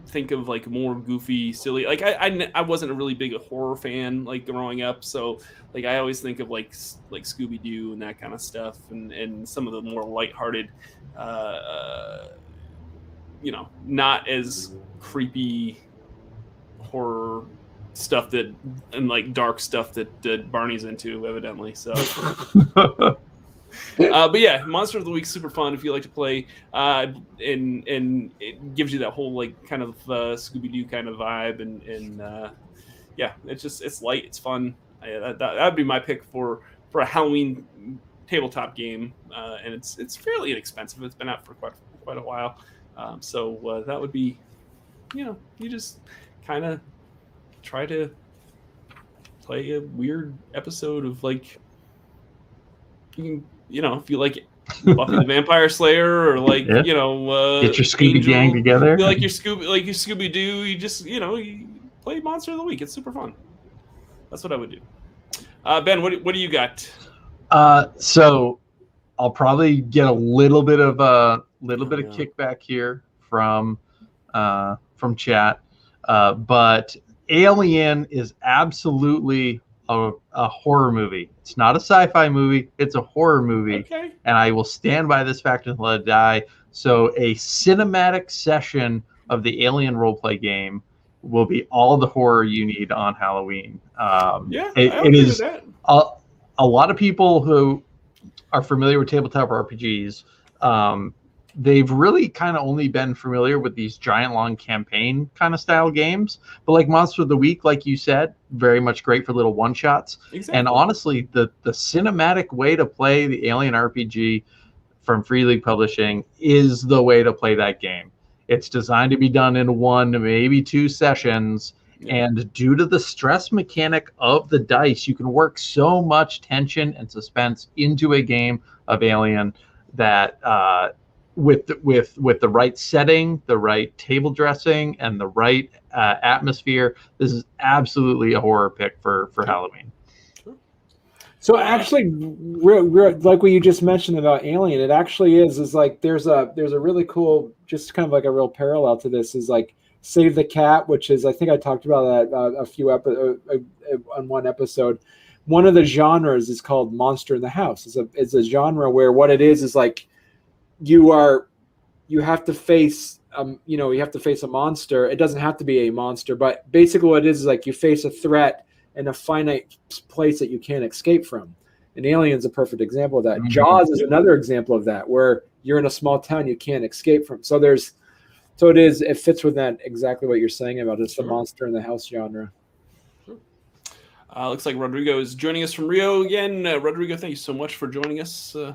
think of like more goofy, silly. Like I, I, I wasn't a really big horror fan like growing up, so like I always think of like like Scooby Doo and that kind of stuff, and and some of the more lighthearted, uh, uh, you know, not as creepy horror stuff that and like dark stuff that, that Barney's into, evidently. So. uh, but yeah, Monster of the Week super fun if you like to play, uh, and and it gives you that whole like kind of uh, Scooby Doo kind of vibe, and and uh, yeah, it's just it's light, it's fun. that that would be my pick for for a Halloween tabletop game, uh, and it's it's fairly inexpensive. It's been out for quite quite a while, um, so uh, that would be, you know, you just kind of try to play a weird episode of like you can you know, if you like Buffy the Vampire Slayer or like yeah. you know, uh, get your Scooby Angel, gang together. You like your Scooby, like your Scooby Doo. You just you know, you play Monster of the Week. It's super fun. That's what I would do. Uh, ben, what what do you got? Uh, so I'll probably get a little bit of a little oh, bit of kickback here from uh, from chat, uh, but Alien is absolutely a, a horror movie. It's not a sci-fi movie. It's a horror movie. Okay. And I will stand by this fact until I die. So a cinematic session of the Alien roleplay game will be all the horror you need on Halloween. Um, yeah, it, it is a, a lot of people who are familiar with tabletop RPGs um, they've really kind of only been familiar with these giant long campaign kind of style games. But like Monster of the Week, like you said, very much great for little one shots. Exactly. And honestly, the the cinematic way to play the Alien RPG from Free League Publishing is the way to play that game. It's designed to be done in one, maybe two sessions. Yeah. And due to the stress mechanic of the dice, you can work so much tension and suspense into a game of Alien that uh, with with with the right setting, the right table dressing, and the right uh, atmosphere, this is absolutely a horror pick for for Halloween. So actually, real, real, like what you just mentioned about Alien, it actually is is like there's a there's a really cool, just kind of like a real parallel to this is like Save the Cat, which is I think I talked about that uh, a few epi- uh, uh, on one episode. One of the genres is called Monster in the House. It's a it's a genre where what it is is like you are you have to face um you know you have to face a monster it doesn't have to be a monster but basically what it is is like you face a threat in a finite place that you can't escape from and alien's is a perfect example of that mm-hmm. jaws is another example of that where you're in a small town you can't escape from so there's so it is it fits with that exactly what you're saying about it's the monster in the house genre Uh, looks like Rodrigo is joining us from Rio again. Uh, Rodrigo, thank you so much for joining us. Uh,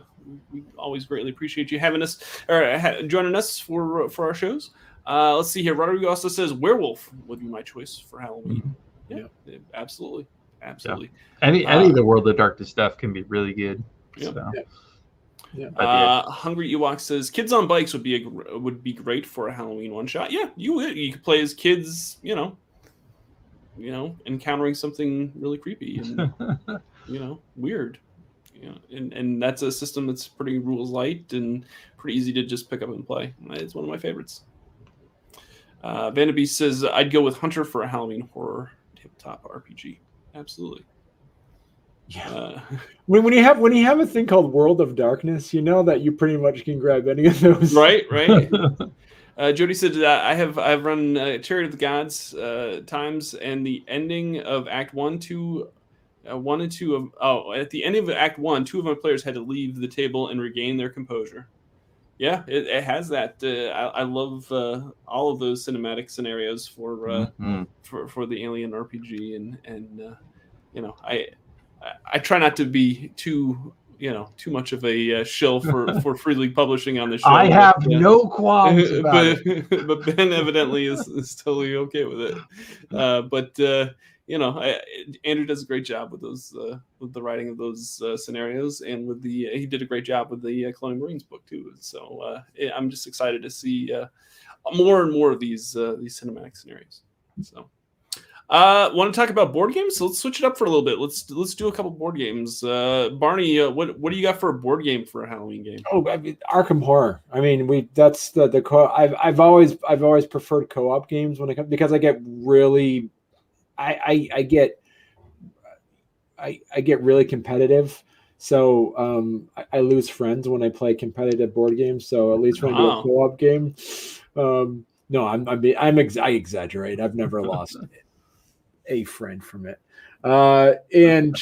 we always greatly appreciate you having us or joining us for for our shows. Uh, let's see here. Rodrigo also says werewolf would be my choice for Halloween. Yeah, yeah absolutely, absolutely. Any any of the World of Darkness stuff can be really good. Yeah. So. Yeah. Yeah. Uh, Hungry Ewok says kids on bikes would be a, would be great for a Halloween one shot. Yeah, you would. You could play as kids. You know, you know, encountering something really creepy and you know weird. You know, and and that's a system that's pretty rules light and pretty easy to just pick up and play. It's one of my favorites. Uh, Vanderbeest says I'd go with Hunter for a Halloween horror tabletop RPG. Absolutely. Yeah. Uh, When, when you have when you have a thing called World of Darkness, you know that you pretty much can grab any of those. right, right. Uh, Jody said that I have I've run uh, Chariot of the Gods uh, times, and the ending of Act One, two, uh, one and two of oh at the end of Act One, two of my players had to leave the table and regain their composure. Yeah, it, it has that. Uh, I, I love uh, all of those cinematic scenarios for uh, Mhm. for for the Alien RPG, and and uh, you know I I- try not to be too you know too much of a uh, shill for for Free League Publishing on the show. I have but, uh, no qualms about it. but, but Ben evidently is, is totally okay with it. Uh, but uh, you know, I, Andrew does a great job with those uh, with the writing of those uh, scenarios, and with the he did a great job with the uh, Colonial Marines book too. So uh, I'm just excited to see uh, more and more of these uh, these cinematic scenarios. So. Uh, want to talk about board games? So let's switch it up for a little bit. Let's let's do a couple board games. Uh, Barney, uh, what what do you got for a board game for a Halloween game? Oh, I mean, Arkham Horror. I mean, we that's the the co. I've I've always I've always preferred co-op games when it comes because I get really, I I, I get, I I get really competitive. So um, I, I lose friends when I play competitive board games. So at least when I do a co-op game, um, no, I'm I'm I'm ex- I exaggerate. I've never lost a friend from it. Uh, and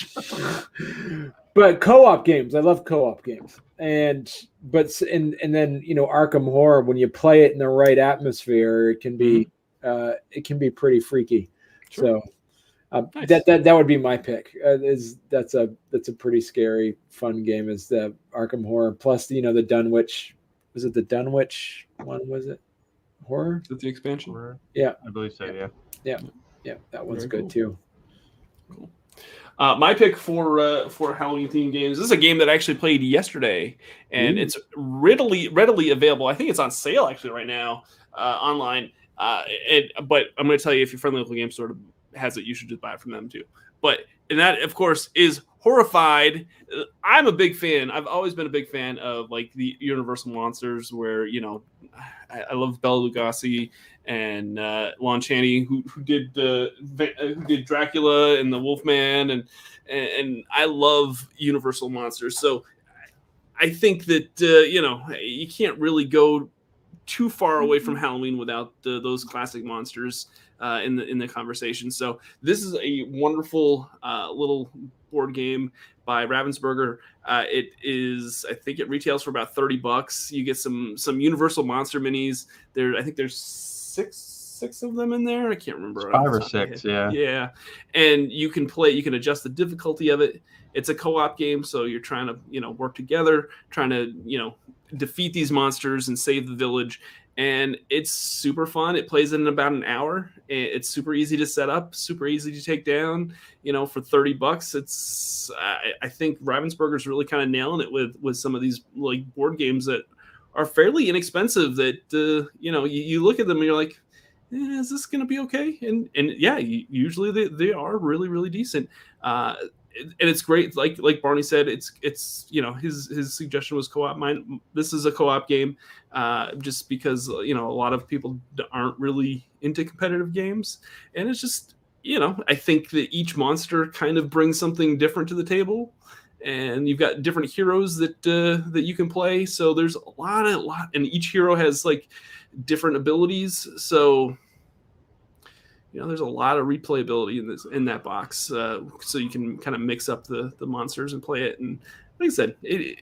but co-op games, I love co-op games. And but and and then you know Arkham Horror when you play it in the right atmosphere, it can be uh, it can be pretty freaky. Sure. So uh, Nice. that that that would be my pick. Uh, is that's a that's a pretty scary fun game. Is the Arkham Horror plus you know the Dunwich was it the Dunwich one was it horror? Is that the expansion? Yeah. I believe so. Yeah. Yeah, yeah. that one's Very good cool. too. Uh, my pick for uh, for Halloween themed games. This is a game that I actually played yesterday, and Ooh. it's readily readily available. I think it's on sale actually right now uh, online. Uh, it, but I'm going to tell you if your friendly local game store has it, you should just buy it from them too. But and that of course is horrified. I'm a big fan. I've always been a big fan of like the Universal monsters, where you know I, I love Bela Lugosi and uh, Lon Chaney, who who did Va- uh, who did Dracula and the Wolfman, and and, and I love Universal monsters. So I think that uh, you know you can't really go too far away from Halloween without uh, those classic monsters uh, in the in the conversation. So this is a wonderful uh, little board game by Ravensburger. Uh, it is, I think, it retails for about thirty bucks. You get some some Universal monster minis. There, I think there's six six of them in there. I can't remember. Five or top of my six. Yeah. Yeah, and you can play. You can adjust the difficulty of it. It's a co-op game, so you're trying to you know work together, trying to you know defeat these monsters and save the village. And it's super fun. It plays in about an hour. It's super easy to set up, super easy to take down. You know, for thirty bucks, it's I, I think Ravensburger's really kind of nailing it with with some of these like board games that are fairly inexpensive. That uh, you know you, you look at them and you're like, eh, is this going to be okay? And and yeah, usually they, they are really really decent. Uh, and it's great. Like like Barney said, it's it's you know his his suggestion was co-op. Mine this is a co-op game, uh, just because you know a lot of people aren't really into competitive games, and it's just you know I think that each monster kind of brings something different to the table. And you've got different heroes that uh, that you can play. So there's a lot of lot, and each hero has like different abilities. So you know, there's a lot of replayability in this in that box, uh, so you can kind of mix up the the monsters and play it. And like I said, it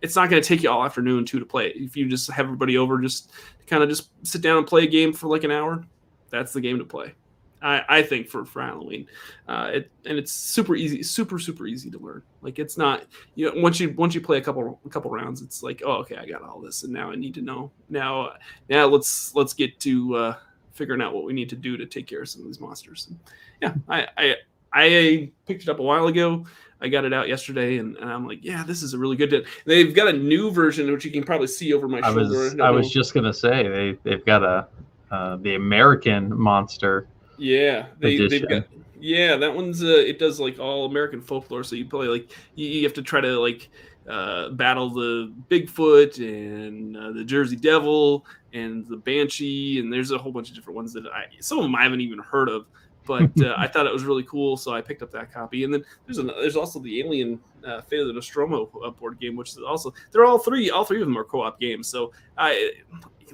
it's not going to take you all afternoon too to play it. If you just have everybody over, just kind of just sit down and play a game for like an hour, that's the game to play. I, I think for for Halloween, uh, it and it's super easy, super super easy to learn. Like it's not you know once you once you play a couple a couple rounds, it's like oh okay I got all this and now I need to know now now let's let's get to uh, figuring out what we need to do to take care of some of these monsters. And yeah, I I I picked it up a while ago. I got it out yesterday, and, and I'm like, yeah, this is a really good. They've got a new version, which you can probably see over my I shoulder. was I was just gonna say they they've got a uh, the American monster. Yeah, they, they've got. Yeah, that one's uh, it does like all American folklore. So you play like you, you have to try to like uh, battle the Bigfoot and uh, the Jersey Devil and the Banshee, and there's a whole bunch of different ones that I some of them I haven't even heard of. But uh, I thought it was really cool, so I picked up that copy. And then there's an, there's also the Alien uh, Fate of the Nostromo uh, board game, which is also they're all three all three of them are co-op games. So I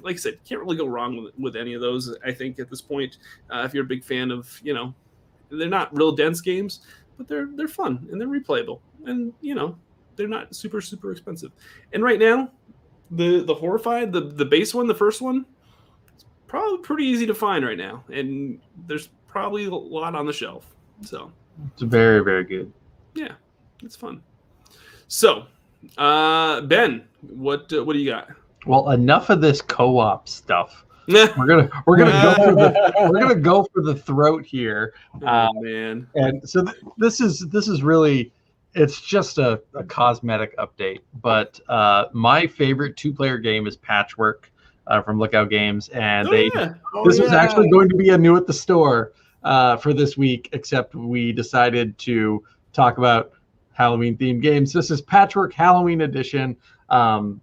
like I said, can't really go wrong with, with any of those. I think at this point, uh, if you're a big fan of, you know, they're not real dense games, but they're they're fun and they're replayable, and you know, they're not super super expensive. And right now, the the horrified the the base one, the first one, it's probably pretty easy to find right now, and there's probably a lot on the shelf. So It's very very good. yeah, it's fun. So, uh, Ben, what uh, what do you got? Well, enough of this co-op stuff. We're gonna we're gonna go for the we're gonna go for the throat here. oh man, and so th- this is this is really it's just a, a cosmetic update but uh, my favorite two-player game is patchwork uh, from lookout games and Oh, they yeah. this was actually going to be a new at the store uh, for this week except we decided to talk about halloween themed games. This is patchwork halloween edition. Um,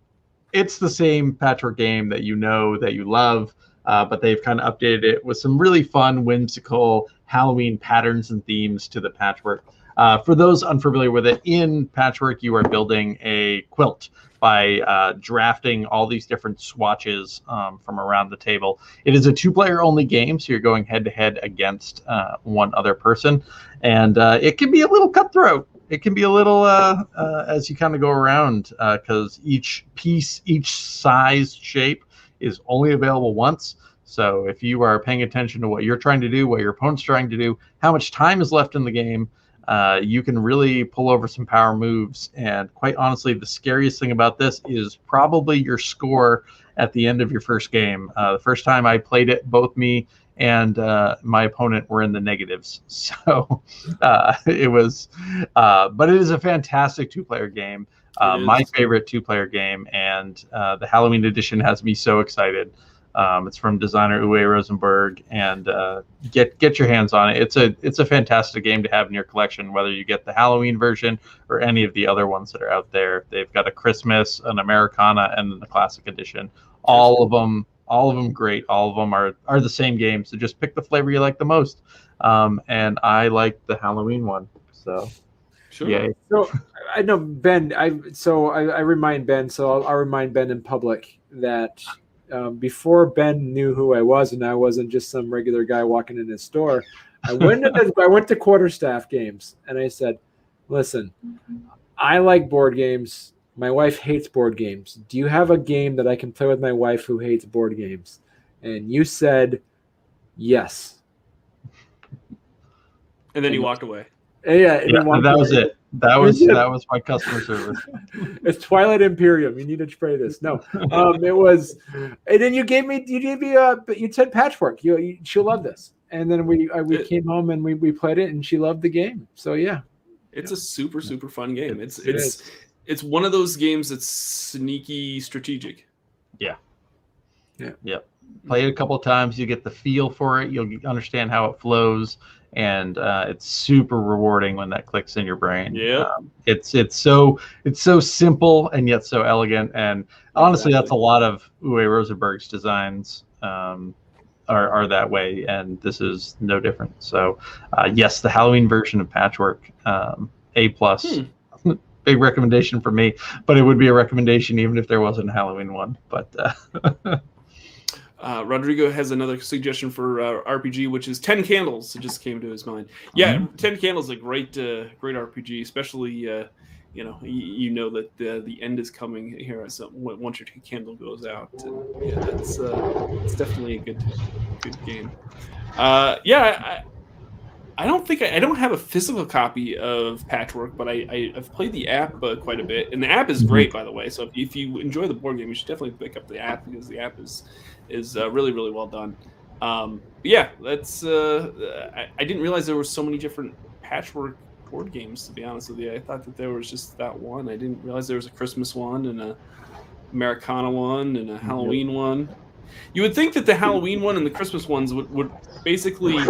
it's the same patchwork game that you know that you love uh, but they've kind of updated it with some really fun whimsical halloween patterns and themes to the patchwork uh, for those unfamiliar with it, in Patchwork, you are building a quilt by uh, drafting all these different swatches um, from around the table. It is a two player only game, so you're going head to head against uh, one other person. And uh, it can be a little cutthroat. It can be a little uh, uh, as you kind of go around because each piece, each size, shape is only available once. So if you are paying attention to what you're trying to do, what your opponent's trying to do, how much time is left in the game, uh, you can really pull over some power moves. And quite honestly, the scariest thing about this is probably your score at the end of your first game. Uh, the first time I played it, both me and uh, my opponent were in the negatives. So uh, it was, uh, but it is a fantastic two player game. Uh, my favorite two player game. And uh, the Halloween edition has me so excited. Um, it's from designer Uwe Rosenberg, and uh, get get your hands on it. It's a it's a fantastic game to have in your collection, whether you get the Halloween version or any of the other ones that are out there. They've got a Christmas, an Americana, and then the classic edition. All of them, all of them great. All of them are are the same game. So just pick the flavor you like the most. Um, and I like the Halloween one. So sure. yay. So I know Ben. I so I, I remind Ben. So I'll, I'll remind Ben in public that um, before Ben knew who I was, and I wasn't just some regular guy walking in his store. I went to I went to quarterstaff games, and I said, "Listen, I like board games. My wife hates board games. Do you have a game that I can play with my wife who hates board games?" And you said, "Yes." And then he walked away. And yeah, Yeah, that was it. That was Is it? that was my customer service. it's Twilight Imperium. You need to spray this. No, um, it was, and then you gave me you gave me uh, but you said patchwork. You, you she'll love this. And then we uh, we It- came home and we, we played it and she loved the game. So yeah, It's a super super fun game. It's it's is. it's one of those games that's sneaky strategic. Play it a couple of times you get the feel for it you'll understand how it flows and uh, it's super rewarding when that clicks in your brain. Yeah. um, it's it's so it's so simple and yet so elegant and honestly that's a lot of uwe rosenberg's designs um, are, are that way and this is no different. So uh, yes the halloween version of patchwork um, a plus. Hmm. big recommendation for me but it would be a recommendation even if there wasn't a halloween one but uh, Uh, Rodrigo has another suggestion for uh, RPG, which is Ten Candles. It just came to his mind. Yeah, Ten Candles is a great, uh, great RPG, especially uh, you know you, you know that the the end is coming here as some, once your candle goes out. And yeah, that's uh, it's definitely a good good game. Uh, yeah. I, I don't think I, I, don't have a physical copy of Patchwork, but I, I have played the app uh, quite a bit, and the app is great, by the way. So if, if, you enjoy the board game, you should definitely pick up the app because the app is is uh, really really well done. Um, yeah, that's. Uh, I, I, didn't realize there were so many different Patchwork board games. To be honest with you, I thought that there was just that one. I didn't realize there was a Christmas one and a Americana one and a Halloween one. You would think that the Halloween one and the Christmas ones would, would basically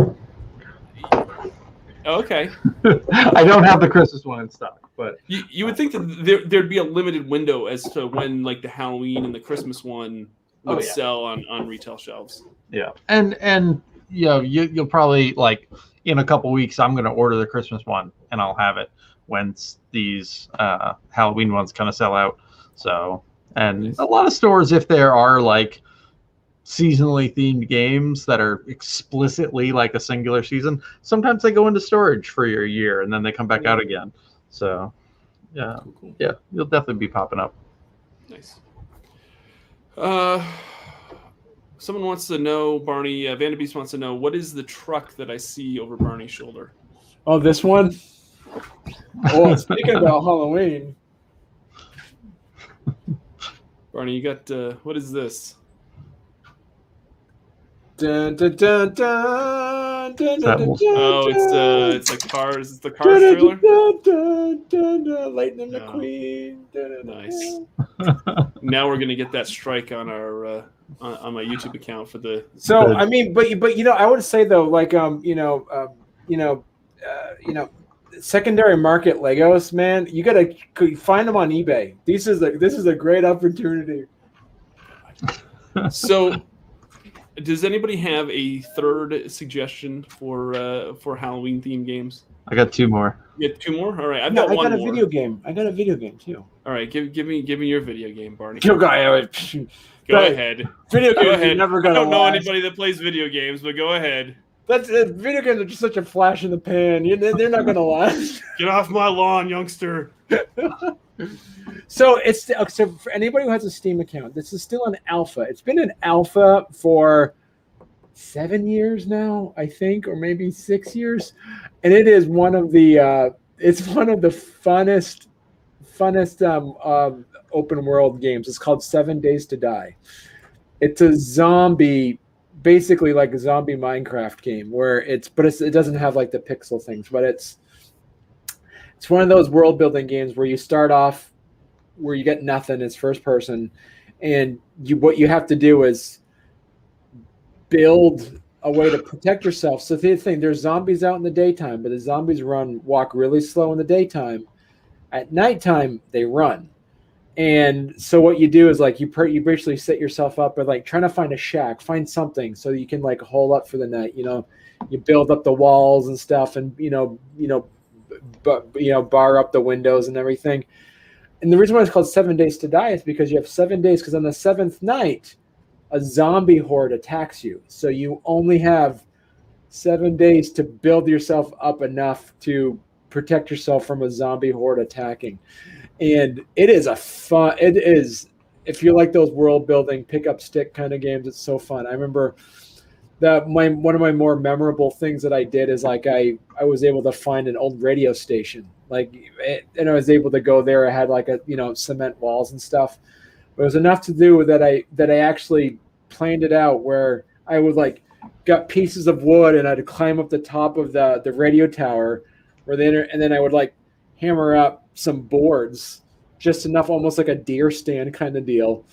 Okay. I don't have the Christmas one in stock, but you, you would think that there, there'd be a limited window as to when like the Halloween and the Christmas one would oh, yeah. sell on on retail shelves. Yeah, and and you know you you'll probably like in a couple weeks I'm going to order the Christmas one and I'll have it once these uh, Halloween ones kind of sell out. So and nice. a lot of stores if there are like seasonally themed games that are explicitly like a singular season, sometimes they go into storage for your year and then they come back out again. So, yeah, cool, cool. yeah, you'll definitely be popping up. Nice. Uh, someone wants to know, Barney, uh, Vanderbeest wants to know, what is the truck that I see over Barney's shoulder? Oh, this one? oh, speaking about Halloween. Barney, you got, uh, what is this? Dun, dun, dun, dun, oh, it's uh, it's like cars. It's the cars trailer. Lightning McQueen. Nice. now we're gonna get that strike on our uh, on, on my YouTube account for the. So I mean, but but you know, I would say though, like um, you know, um, you know, uh, you know, secondary market Legos, man, you gotta find them on eBay. This is a this is a great opportunity. So does anybody have a third suggestion for uh, for Halloween themed games? I got two more. You got two more. All right, I've got I one got a more. video game. I got a video game too. All right, give give me give me your video game, Barney. Go, go ahead. Video go games ahead. never gonna. I don't know last. anybody that plays video games, but go ahead. That's uh, video games are just such a flash in the pan. You, they're not gonna last. Get off my lawn, youngster. so it's so for anybody who has a Steam account, this is still an alpha. It's been an alpha for seven years now, I think, or maybe six years, and it is one of the uh, it's one of the funnest funnest um, open world games. It's called Seven Days to Die. It's a zombie, basically like a zombie Minecraft game where it's but it's, it doesn't have like the pixel things, but it's it's one of those world building games where you start off where you get nothing. It's first person, and you what you have to do is build a way to protect yourself. So the thing, there's zombies out in the daytime, but the zombies run walk really slow in the daytime. At nighttime, they run. And so what you do is like you you basically set yourself up by like trying to find a shack, find something so you can like hole up for the night. You know, you build up the walls and stuff, and you know, you know, but you know, bar up the windows and everything. And the reason why it's called Seven Days to Die is because you have seven days. Because on the seventh night, a zombie horde attacks you. So you only have seven days to build yourself up enough to protect yourself from a zombie horde attacking. And it is a fun, it is, if you like those world building pick up stick kind of games, it's so fun. I remember that my one of my more memorable things that I did is like I I was able to find an old radio station. Like it, and I was able to go there. I had like a you know cement walls and stuff, But it was enough to do that I that I actually planned it out where I would like got pieces of wood and I'd climb up the top of the the radio tower where then and then I would like hammer up some boards just enough almost like a deer stand kind of deal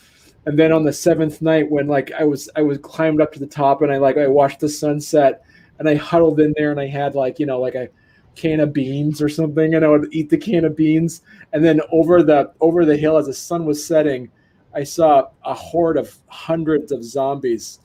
and then on the seventh night when like i was i was climbed up to the top and i like i watched the sunset and i huddled in there and i had like you know like a can of beans or something and i would eat the can of beans. And then over the over the hill as the sun was setting I saw a horde of hundreds of zombies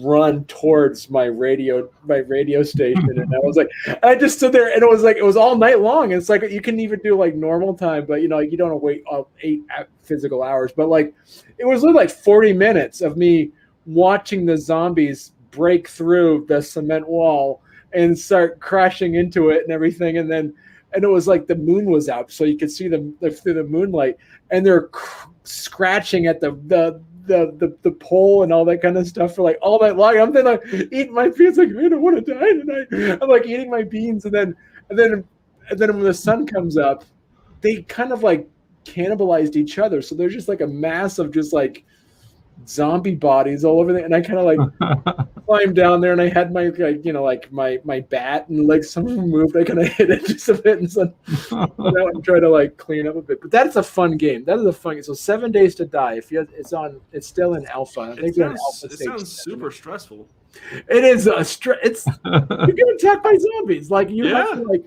run towards my radio my radio station. And I was like I just stood there and it was like it was all night long. It's like you can even do like normal time but you know you don't wait eight physical hours. But like it was like 40 minutes of me watching the zombies break through the cement wall and start crashing into it and everything. And then and it was like the moon was out, so you could see them through the moonlight, and they're cr- scratching at the the the the the pole and all that kind of stuff for like all night long. I'm then like eating my beans, like I don't want to die tonight. I'm like eating my beans, and then and then and then when the sun comes up, they kind of like cannibalized each other. So there's just like a mass of just like zombie bodies all over there. And I kind of like climbed down there and I had my like you know like my my bat and like some of them moved. I kind of hit it just a bit and so now I'm trying to like clean up a bit. But that's a fun game. That is a fun game. So seven days to die. If you it's on it's still in alpha. I think it sounds, alpha it stage sounds seven. super stressful. It is a stre- it's you get attacked by zombies. Like you have to like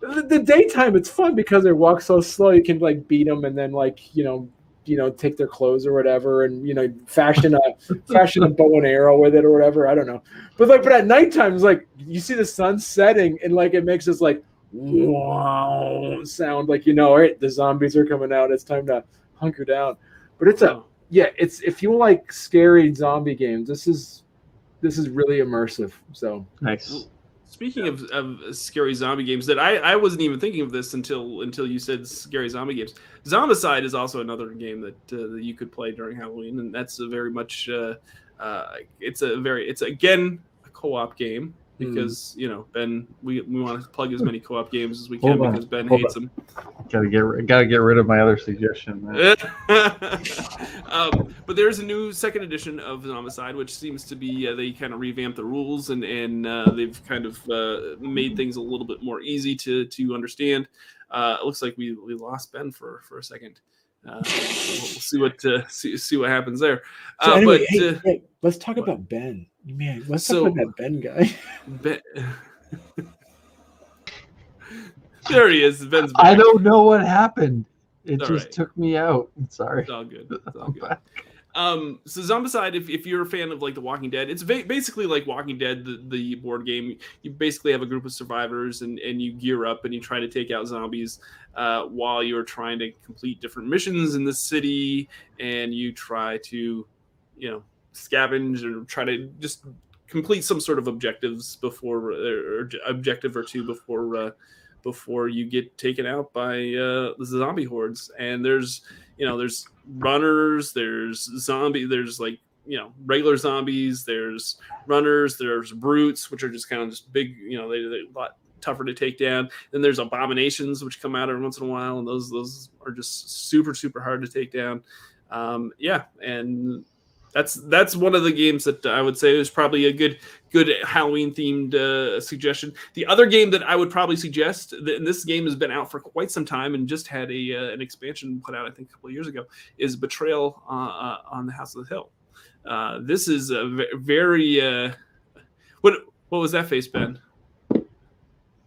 the, the daytime. It's fun because they walk so slow. You can like beat them and then like you know you know take their clothes or whatever and you know fashion a fashion a bow and arrow with it or whatever. I don't know. But like but at nighttime it's like you see the sun setting and like it makes this like wow sound like you know all right the zombies are coming out. It's time to hunker down. But it's a yeah it's if you like scary zombie games this is this is really immersive so nice. Speaking of, of scary zombie games, that I, I wasn't even thinking of this until until you said scary zombie games. Zombicide is also another game that uh, that you could play during Halloween, and that's a very much uh, uh, it's a very it's again a co-op game Because you know Ben we, we want to plug as many co-op games as we can on, because Ben hold hates them. Gotta get gotta get rid of my other suggestion. um, but there's a new second edition of Zombicide, which seems to be uh, they kind of revamped the rules and and uh, they've kind of uh, made things a little bit more easy to to understand. Uh, it looks like we, we lost Ben for for a second. Uh, we'll, we'll see what uh, see, see what happens there. so Uh, anyway but hey, uh, hey, let's talk what? about ben man let's So- talk about that ben guy Ben, there he is. Ben's back. I don't know what happened. It All just right. took me out. Sorry. It's all good. It's all good. Um, so Zombicide, if, if you're a fan of like The Walking Dead, it's ba- basically like Walking Dead, the, the board game. You basically have a group of survivors and, and you gear up and you try to take out zombies uh, while you're trying to complete different missions in the city and you try to, you know, scavenge or try to just complete some sort of objectives before or, objective or two before uh, before you get taken out by uh, the zombie hordes. And there's you know there's runners there's zombie there's like you know regular zombies there's runners there's brutes which are just kind of just big you know they, they're a lot tougher to take down then there's abominations which come out every once in a while and those those are just super super hard to take down um yeah and that's that's one of the games that I would say is probably a good good Halloween themed uh, suggestion. The other game that I would probably suggest, and this game has been out for quite some time and just had a uh, an expansion put out I think a couple of years ago, is Betrayal uh, uh, on the House of the Hill. Uh, this is a very uh, what what was that face, Ben?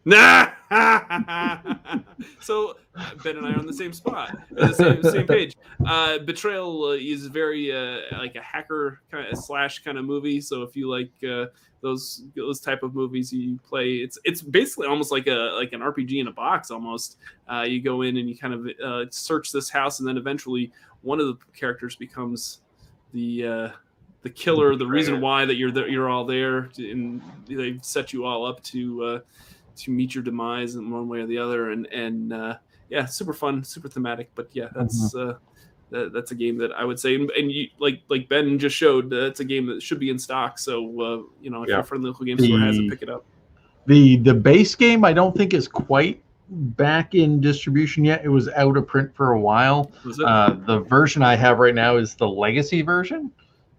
Nah. so Ben and I are on the same spot, the same, same page. Uh, Betrayal uh, is very uh, like a hacker kind of slash kind of movie. So if you like uh, those those type of movies, you play. It's it's basically almost like a like an RPG in a box. Almost, uh, you go in and you kind of uh, search this house, and then eventually one of the characters becomes the uh, the killer. The reason why that you're there, you're all there, and they set you all up to uh, to meet your demise in one way or the other. And and uh, yeah, super fun, super thematic. But yeah, that's uh, that, that's a game that I would say, and you like like Ben just showed, uh, it's a game that should be in stock. So uh, you know, if Yeah. your friendly local game store has it, The- pick it up. The the base game I don't think is quite back in distribution yet. It was out of print for a while. Uh, the version I have right now is the legacy version,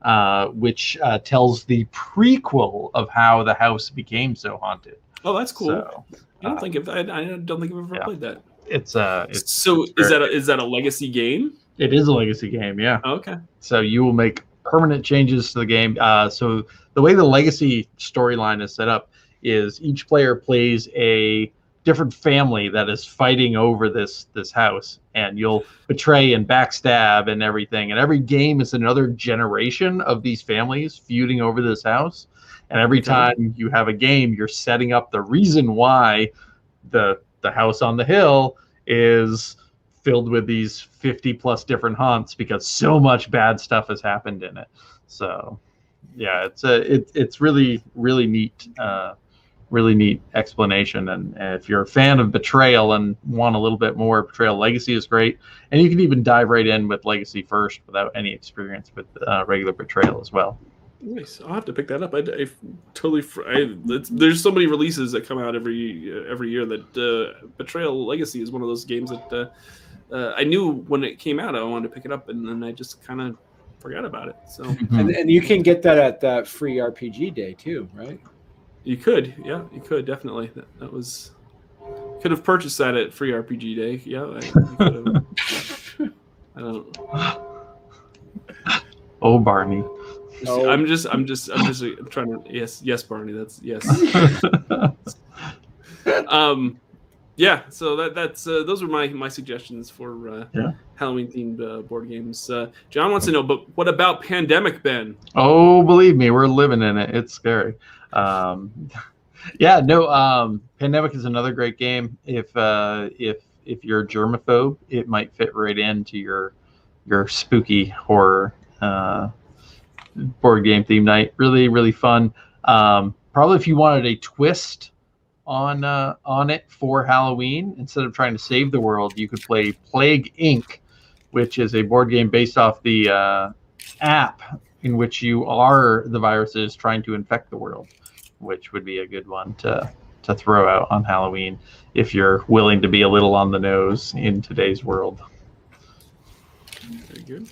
uh, which uh, tells the prequel of how the house became so haunted. Oh, that's cool. So I don't uh, think if I, I don't think I've ever yeah. played that. it's uh, it's, so it's is very- that a, is that a legacy game? it is a legacy game, yeah. Oh, okay. So you will make permanent changes to the game. Uh, so the way the legacy storyline is set up is each player plays a different family that is fighting over this this house, and you'll betray and backstab and everything. And every game is another generation of these families feuding over this house. And every time you have a game, you're setting up the reason why the the house on the hill is filled with these 50 plus different haunts because so much bad stuff has happened in it so yeah it's a it, it's really really neat uh really neat explanation. And, and if you're a fan of Betrayal and want a little bit more, Betrayal Legacy is great. And you can even dive right in with Legacy first without any experience with uh, regular Betrayal as well. Nice. I'll have to pick that up. I, I totally. I, there's so many releases that come out every every year that uh, Betrayal Legacy is one of those games that uh, uh, I knew when it came out I wanted to pick it up, and then I just kind of forgot about it. So, and, and you can get that at that free RPG day too, right? You could, yeah, you could definitely. That, that was could have purchased that at free RPG day. Yeah, I, I don't. Oh, Barney. Oh. I'm just, I'm just, I'm just I'm trying to. Yes, yes, Barney. That's yes. um, yeah. So that that's uh, those were my my suggestions for uh, yeah. Halloween themed uh, board games. Uh, John wants to know, but what about Pandemic, Ben? Oh, believe me, we're living in it. It's scary. Um, yeah, no. Um, Pandemic is another great game. If uh, if if you're a germaphobe, it might fit right into your your spooky horror uh, board game theme night. Really, really fun. Um, probably if you wanted a twist on uh, on it for Halloween, instead of trying to save the world, you could play Plague Inc., which is a board game based off the uh, app in which you are the viruses trying to infect the world, which would be a good one to to throw out on Halloween if you're willing to be a little on the nose in today's world.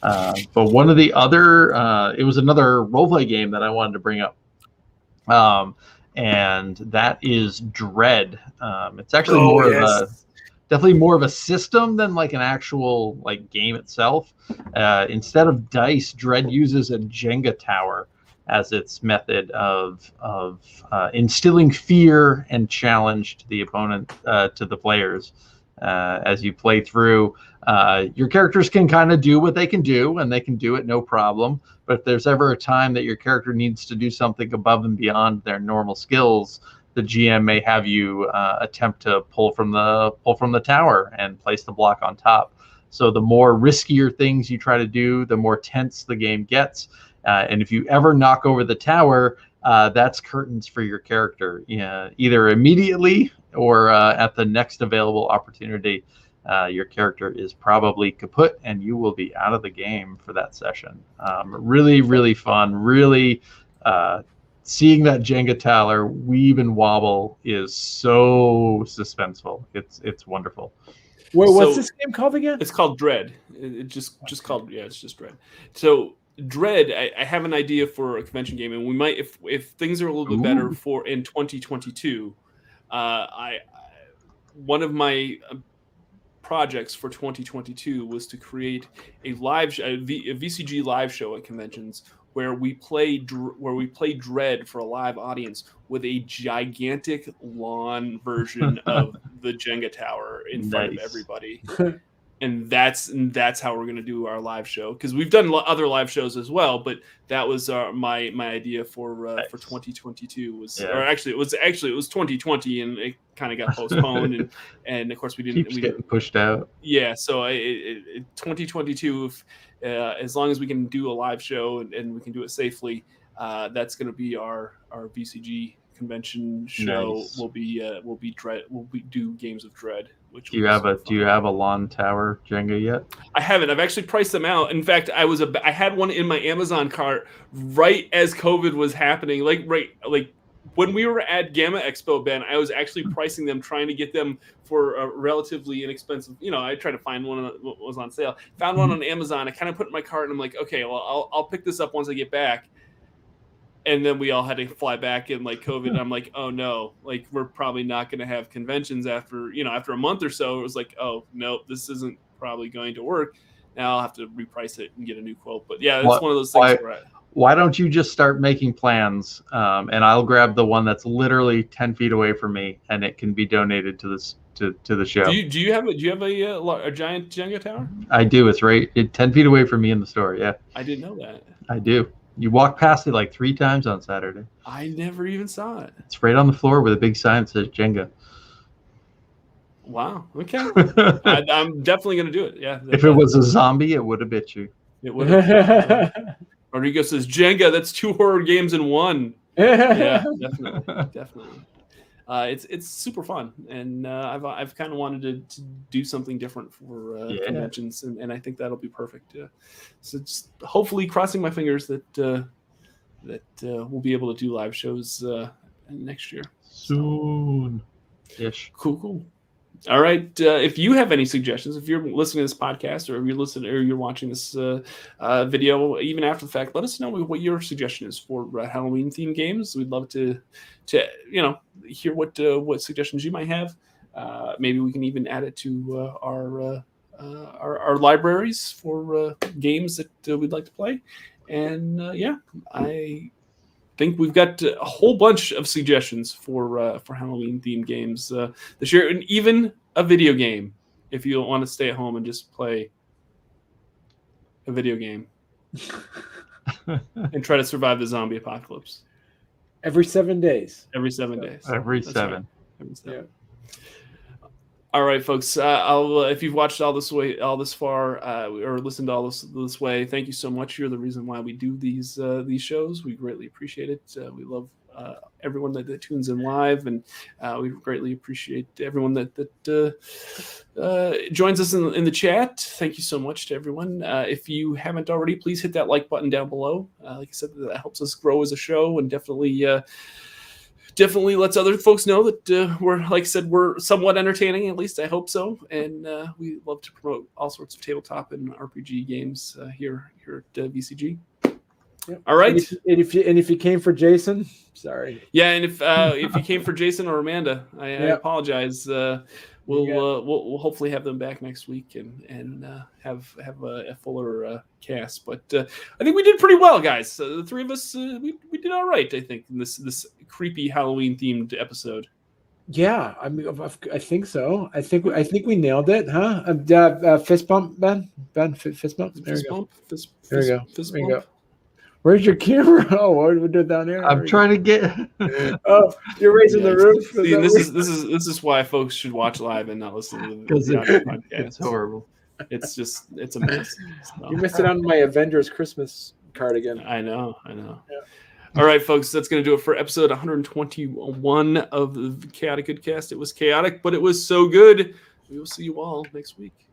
Uh, but one of the other, uh, it was another roleplay game that I wanted to bring up. Um, and that is Dread. Um, it's actually Oh, more yes. of a, definitely more of a system than like an actual like game itself. Uh, instead of dice, Dread uses a Jenga tower as its method of of uh, instilling fear and challenge to the opponent, uh, to the players. Uh, as you play through, uh, your characters can kind of do what they can do, and they can do it no problem. But if there's ever a time that your character needs to do something above and beyond their normal skills, the GM may have you uh, attempt to pull from the pull from the tower and place the block on top. So the more riskier things you try to do, the more tense the game gets. Uh, and if you ever knock over the tower, uh, that's curtains for your character, yeah, either immediately or uh, at the next available opportunity. Uh, your character is probably kaput, and you will be out of the game for that session. Um, really, really fun. Really, uh, seeing that Jenga tower weave and wobble is so suspenseful. It's it's wonderful. Wait, what's So- this game called again? It's called Dread. It, it just just called yeah, it's just Dread. So Dread, I, I have an idea for a convention game, and we might if if things are a little bit better for in 2022. Uh, I, I one of my uh, projects for 2022 was to create a live sh- a, v, a VCG live show at conventions where we play dr- where we play Dread for a live audience with a gigantic lawn version of the Jenga tower in front of everybody. and that's and that's how we're going to do our live show because we've done lo- other live shows as well but that was uh, my my idea for uh, for 2022 was Yeah. or actually it was actually it was 2020 and it kind of got postponed and and of course we didn't Keeps we getting didn't pushed out. yeah so I, it, it, it- 2022 if, uh, as long as we can do a live show and, and we can do it safely uh, that's going to be our our vcg convention show Nice. will be uh, will be dread will be do games of dread which Do you have so a Do you have a lawn tower Jenga yet? I haven't. I've actually priced them out. In fact, I was a I had one in my Amazon cart right as COVID was happening. Like right like when we were at GAMA Expo, Ben, I was actually hmm. pricing them, trying to get them for a relatively inexpensive. You know, I tried to find one that was on sale. Found one hmm. on Amazon. I kind of put it in my cart, and I'm like, okay, well, I'll I'll pick this up once I get back. And then we all had to fly back in like COVID. And I'm like, oh no, like we're probably not going to have conventions after you know after a month or so. It was like, oh no, this isn't probably going to work. Now I'll have to reprice it and get a new quote. But yeah, it's What- one of those things. why- Why don't you just start making plans, um, and I'll grab the one that's literally ten feet away from me, and it can be donated to this to, to the show. do you do you have a do you have a uh, lar- a giant Jenga tower? I do. It's right it, ten feet away from me in the store. Yeah, I didn't know that. I do. You walk past it like three times on Saturday. I never even saw it. It's right on the floor with a big sign that says Jenga. Wow. Okay. I, I'm definitely gonna do it. Yeah. if it was a zombie, it would have bit you. it would. Rodrigo says Jenga. That's two horror games in one. Yeah, definitely, definitely. Uh, it's it's super fun, and uh, I've I've kind of wanted to, to do something different for uh, Yeah. conventions, and, and I think that'll be perfect. Uh, so just hopefully crossing my fingers that uh, that uh, we'll be able to do live shows uh, next year. Soon. Ish. Cool, cool. All right. Uh, if you have any suggestions, if you're listening to this podcast, or if you're listening, or you're watching this uh, uh, video, even after the fact, let us know what your suggestion is for uh, Halloween themed games. We'd love to, to you know, hear what uh, what suggestions you might have. Uh, maybe we can even add it to our, our our libraries for games that we'd like to play. And yeah, I think we've got a whole bunch of suggestions for uh, for Halloween themed games uh, this year, and even a video game if you want to stay at home and just play a video game and try to survive the zombie apocalypse Every seven days. every seven days. Every That's seven. right. Every seven. All right, folks. Uh, uh, if you've watched all this way, all this far, uh, or listened to all this this way, thank you so much. You're the reason why we do these uh, these shows. We greatly appreciate it. Uh, we love uh, everyone that, that tunes in live, and we greatly appreciate everyone that that joins us in, in the chat. Thank you so much to everyone. If you haven't already, please hit that like button down below. Like I said, that helps us grow as a show, and definitely. Uh, definitely lets other folks know that uh, we're like I said we're somewhat entertaining at least I hope so and uh, we love to promote all sorts of tabletop and RPG games uh, here here at uh, VCG. Yep. All right, And if, and if you and if you came for Jason, sorry. yeah, and if uh, if you came for Jason or Amanda, I, I Yep. apologize. We'll, Yeah. uh, we'll we'll hopefully have them back next week and and uh, have have a, a fuller uh, cast. But uh, I think we did pretty well, guys. Uh, the three of us uh, we, we did all right. I think in this this creepy Halloween themed episode. Yeah, I mean, I've- think so. I think I think we nailed it, huh? Uh, uh, uh, fist bump, Ben. Ben, fi- fist bump. There Fist go. bump. Fist, There we go. Fist There bump. go. Where's your camera? Oh, what do we do down there? I'm trying to get. Oh, you're raising the roof. See, this what- is this is this is why folks should watch live and not listen to the, Because it, podcast. it's horrible. It's just it's a mess. So, you missed it on my Avengers Christmas cardigan. I know, I know. Yeah. All right, folks, that's going to do it for episode 121 of the Chaotic Goodcast. It was chaotic, but it was so good. We will see you all next week.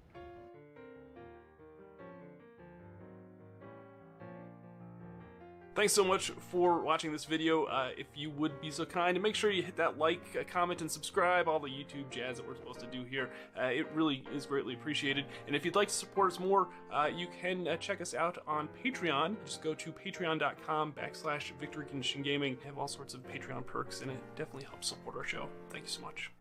Thanks so much for watching this video. Uh, if you would be so kind, and make sure you hit that like, uh, comment, and subscribe. All the YouTube jazz that we're supposed to do here. Uh, it really is greatly appreciated. And if you'd like to support us more, uh, you can uh, check us out on Patreon. Just go to patreon.com backslash Victory Condition Gaming. Have all sorts of Patreon perks, and it definitely helps support our show. Thank you so much.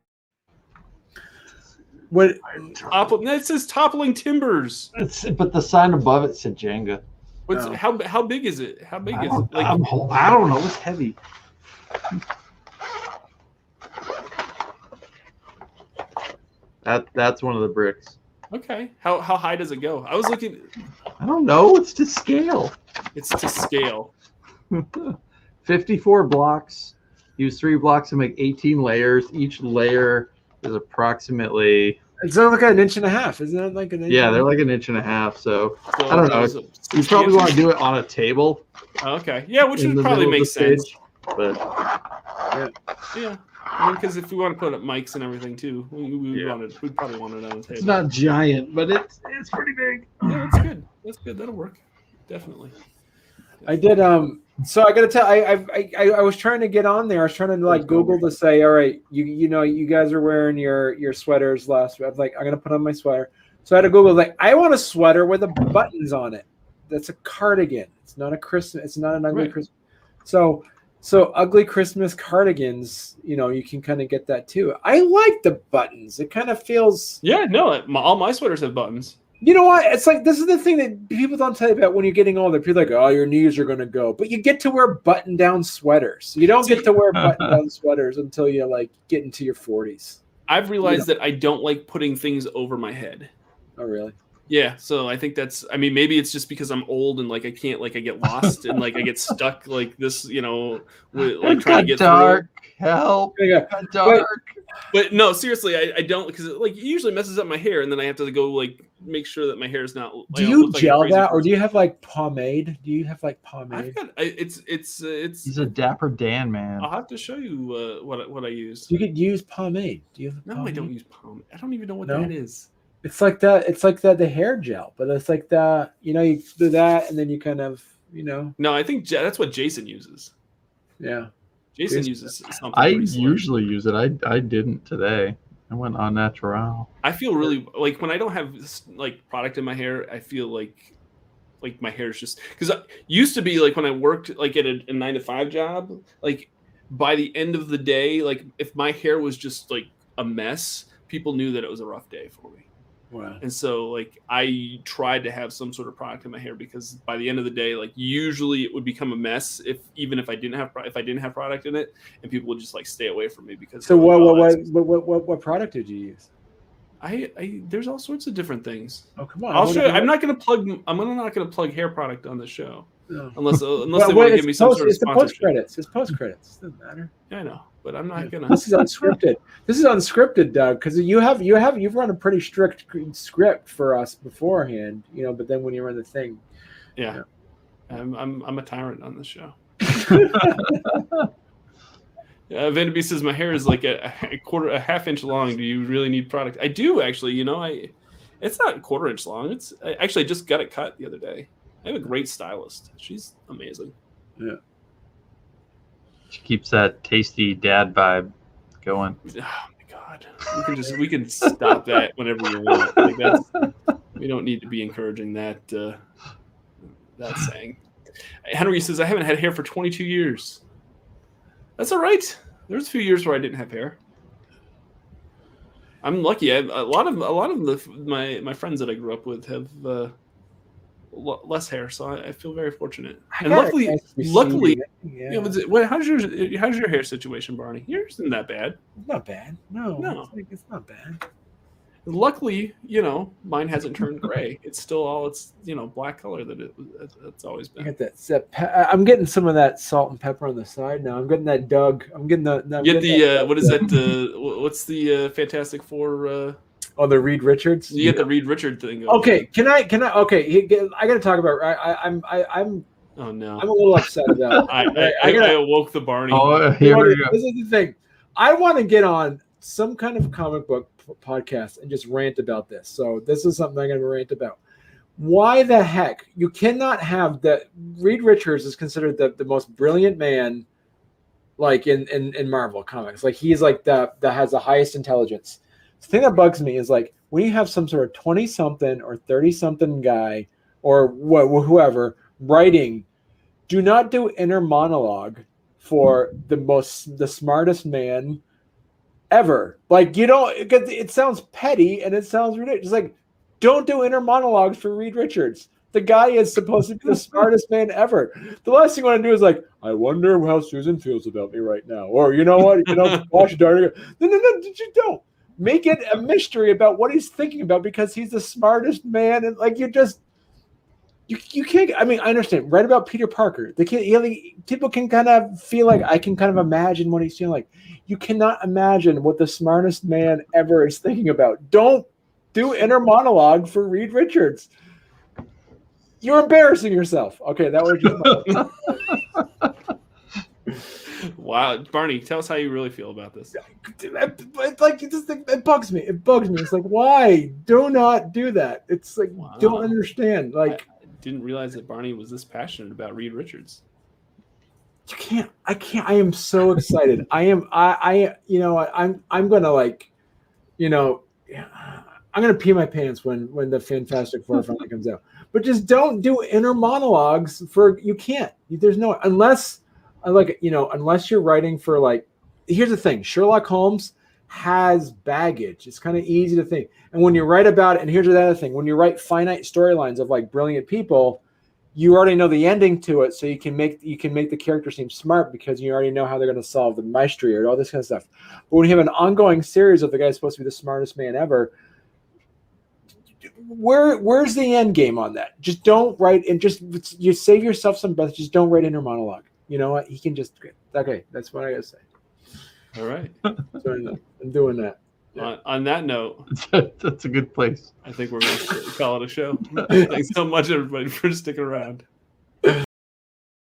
What? Topple, no, it says toppling timbers. It's, but the sign above it said Jenga. What's Oh. how how big is it? How big is it? Like I'm I don't know. It's heavy. That that's one of the bricks. okay, how how high does it go? I was looking. I don't know. It's to scale. It's to scale. 54 blocks. Use three blocks to make 18 layers. Each layer is approximately It's not like an inch and a half, isn't that like an inch? yeah, they're like an inch and a half. So So I don't know. those are you probably want to do it on a table. Okay, yeah, which would probably make sense. stage, But Yeah, I mean, because if we want to put up mics and everything too, we, we Yeah. wanted we probably want it on the table. it's not giant, but it's it's pretty big. Yeah, that's good. That's good. That'll work. Definitely. I did. Um. So I gotta tell. I I I, I was trying to get on there. I was trying to like Google to say, all right, you you know, you guys are wearing your your sweaters last. Week. I'm like, I'm gonna put on my sweater. So I had to Google like, I want a sweater with the buttons on it. That's a cardigan. It's not a Christmas. It's not an ugly Right. Christmas. So so ugly Christmas cardigans. You know, you can kind of get that too. I like the buttons. It kind of feels. Yeah, no, my, all my sweaters have buttons. You know what? It's like this is the thing that people don't tell you about when you're getting older. People are like, oh, your knees are gonna go, but you get to wear button-down sweaters. You don't get to wear button-down sweaters until you like get into your 40s. I've realized that I don't like putting things over my head. Oh, really? Yeah, so I think that's. I mean, maybe it's just because I'm old and like I can't, like I get lost and like I get stuck like this, you know, with, like It trying to get dark. Help! There you go. Dark. but no, seriously, I, I don't because it, like it usually messes up my hair, and then I have to go like make sure that my hair is not. Do don't you look like a gel crazy that, or do you have like pomade? Do you have like I've pomade? got I, it's it's uh, it's. He's a dapper Dan man. I'll have to show you uh, what I- what I use. You could use pomade. Do you have No, I don't use pomade. I don't even know what No? that is. It's like that. It's like that the hair gel, but it's like the you know you do that and then you kind of you know No, I think Ja- that's what Jason uses. yeah. Jason uses something. I usually use it. I I didn't today. I went on natural. I feel really like when I don't have this like product in my hair, I feel like like my hair is just because used to be like when I worked like at a, a nine to five job, like by the end of the day, like if my hair was just like a mess, people knew that it was a rough day for me. And so like I tried to have some sort of product in my hair because by the end of the day, like usually it would become a mess if even if I didn't have if I didn't have product in it, and people would just like stay away from me because So what what, "Oh, what what what what product did you use? I, I there's all sorts of different things. Oh come on! I'll show. You. I'm not going to plug. I'm gonna not going to plug hair product on the show No. unless uh, unless Well, they want to give me some post- sort of it's the post sponsorship. credits. It's post credits. Doesn't matter. Yeah, I know, but I'm not gonna. This is unscripted. This is unscripted, Doug, because you have you have you've run a pretty strict script for us beforehand, you know. But then when you run the thing, Yeah, I'm I'm I'm a tyrant on this show. Uh, Vanderbeest says my hair is like a, a quarter, a half inch long. Do you really need product? I do actually. You know, I it's not a quarter inch long. It's I actually I just got it cut the other day. I have a great stylist. She's amazing. She keeps that tasty dad vibe going. Oh my god, we can just we can stop that whenever you want. Like that's we don't need to be encouraging that. Uh, that saying. Henry says I haven't had hair for 22 years. That's all right. There's a few years where I didn't have hair. I'm lucky. I, a lot of a lot of the, my my friends that I grew up with have uh, l- less hair, so I, I feel very fortunate. I and luckily, luckily, yeah, you know, was it- what- how's your how's your hair situation, Barney? Yours isn't that bad. not bad. No, No. it's, like, it's not bad. Luckily, you know, mine hasn't turned gray. It's still all it's you know black color that it it's always I been. get that. that pe- I- I'm getting some of that salt and pepper on the side now. I'm getting that Doug. I'm getting the. I'm get the uh, what is that? Uh, what's the uh, Fantastic Four? Oh, the Reed Richards. you get the Reed Richard thing. going. Okay, can I? Can I? Okay, I got to talk about. I, I, I'm. I, I'm. Oh no. I'm a little upset about. I, I, I I, gotta- I awoke the Barney. Oh, here we go. This is the thing. I want to get on some kind of comic book podcast and just rant about this. So this is something I'm going to rant about. Why the heck you cannot have that? Reed Richards is considered the, the most brilliant man, like in, in in Marvel comics. Like he's like the that has the highest intelligence. The thing that bugs me is like when you have some sort of twenty something or thirty something guy or wh- whoever writing, do not do inner monologue for the most the smartest man ever. Like you don't it, it sounds petty and it sounds ridiculous. Like don't do inner monologues for Reed Richards. The guy is supposed to be the smartest man ever. The last thing you want to do is like, I wonder how Susan feels about me right now. Or you know what? You know, watch Darty. No, no, no, you don't. Make it a mystery about what he's thinking about because he's the smartest man. And like you just you, you can't I mean I understand. Right about Peter Parker. The kid you know, people can kind of feel like I can kind of imagine what he's feeling like. You cannot imagine what the smartest man ever is thinking about. Don't do inner monologue for Reed Richards. You're embarrassing yourself. Okay that was just Wow, Barney, tell us how you really feel about this. it's like it just it bugs me it bugs me it's like why do not do that it's like Wow. don't understand like I didn't realize that Barney was this passionate about Reed Richards. you can't i can't i am so excited i am i i you know I, i'm i'm gonna like you know yeah, i'm gonna pee my pants when when the fantastic four finally comes out but just don't do inner monologues for you can't there's no unless i like you know unless you're writing for like here's the thing sherlock holmes has baggage it's kind of easy to think and when you write about it and here's the other thing when you write finite storylines of like brilliant people you already know the ending to it, so you can make you can make the character seem smart because you already know how they're going to solve the mystery or all this kind of stuff. But when you have an ongoing series of the guy supposed to be the smartest man ever, where where's the end game on that? Just don't write and just you save yourself some breath. Just don't write inner monologue. You know what? He can just okay. That's what I gotta say. All right. Doing that. I'm doing that. Yeah. On, on that note, That's a good place. I think we're going to call it a show. Thanks so much, everybody, for sticking around.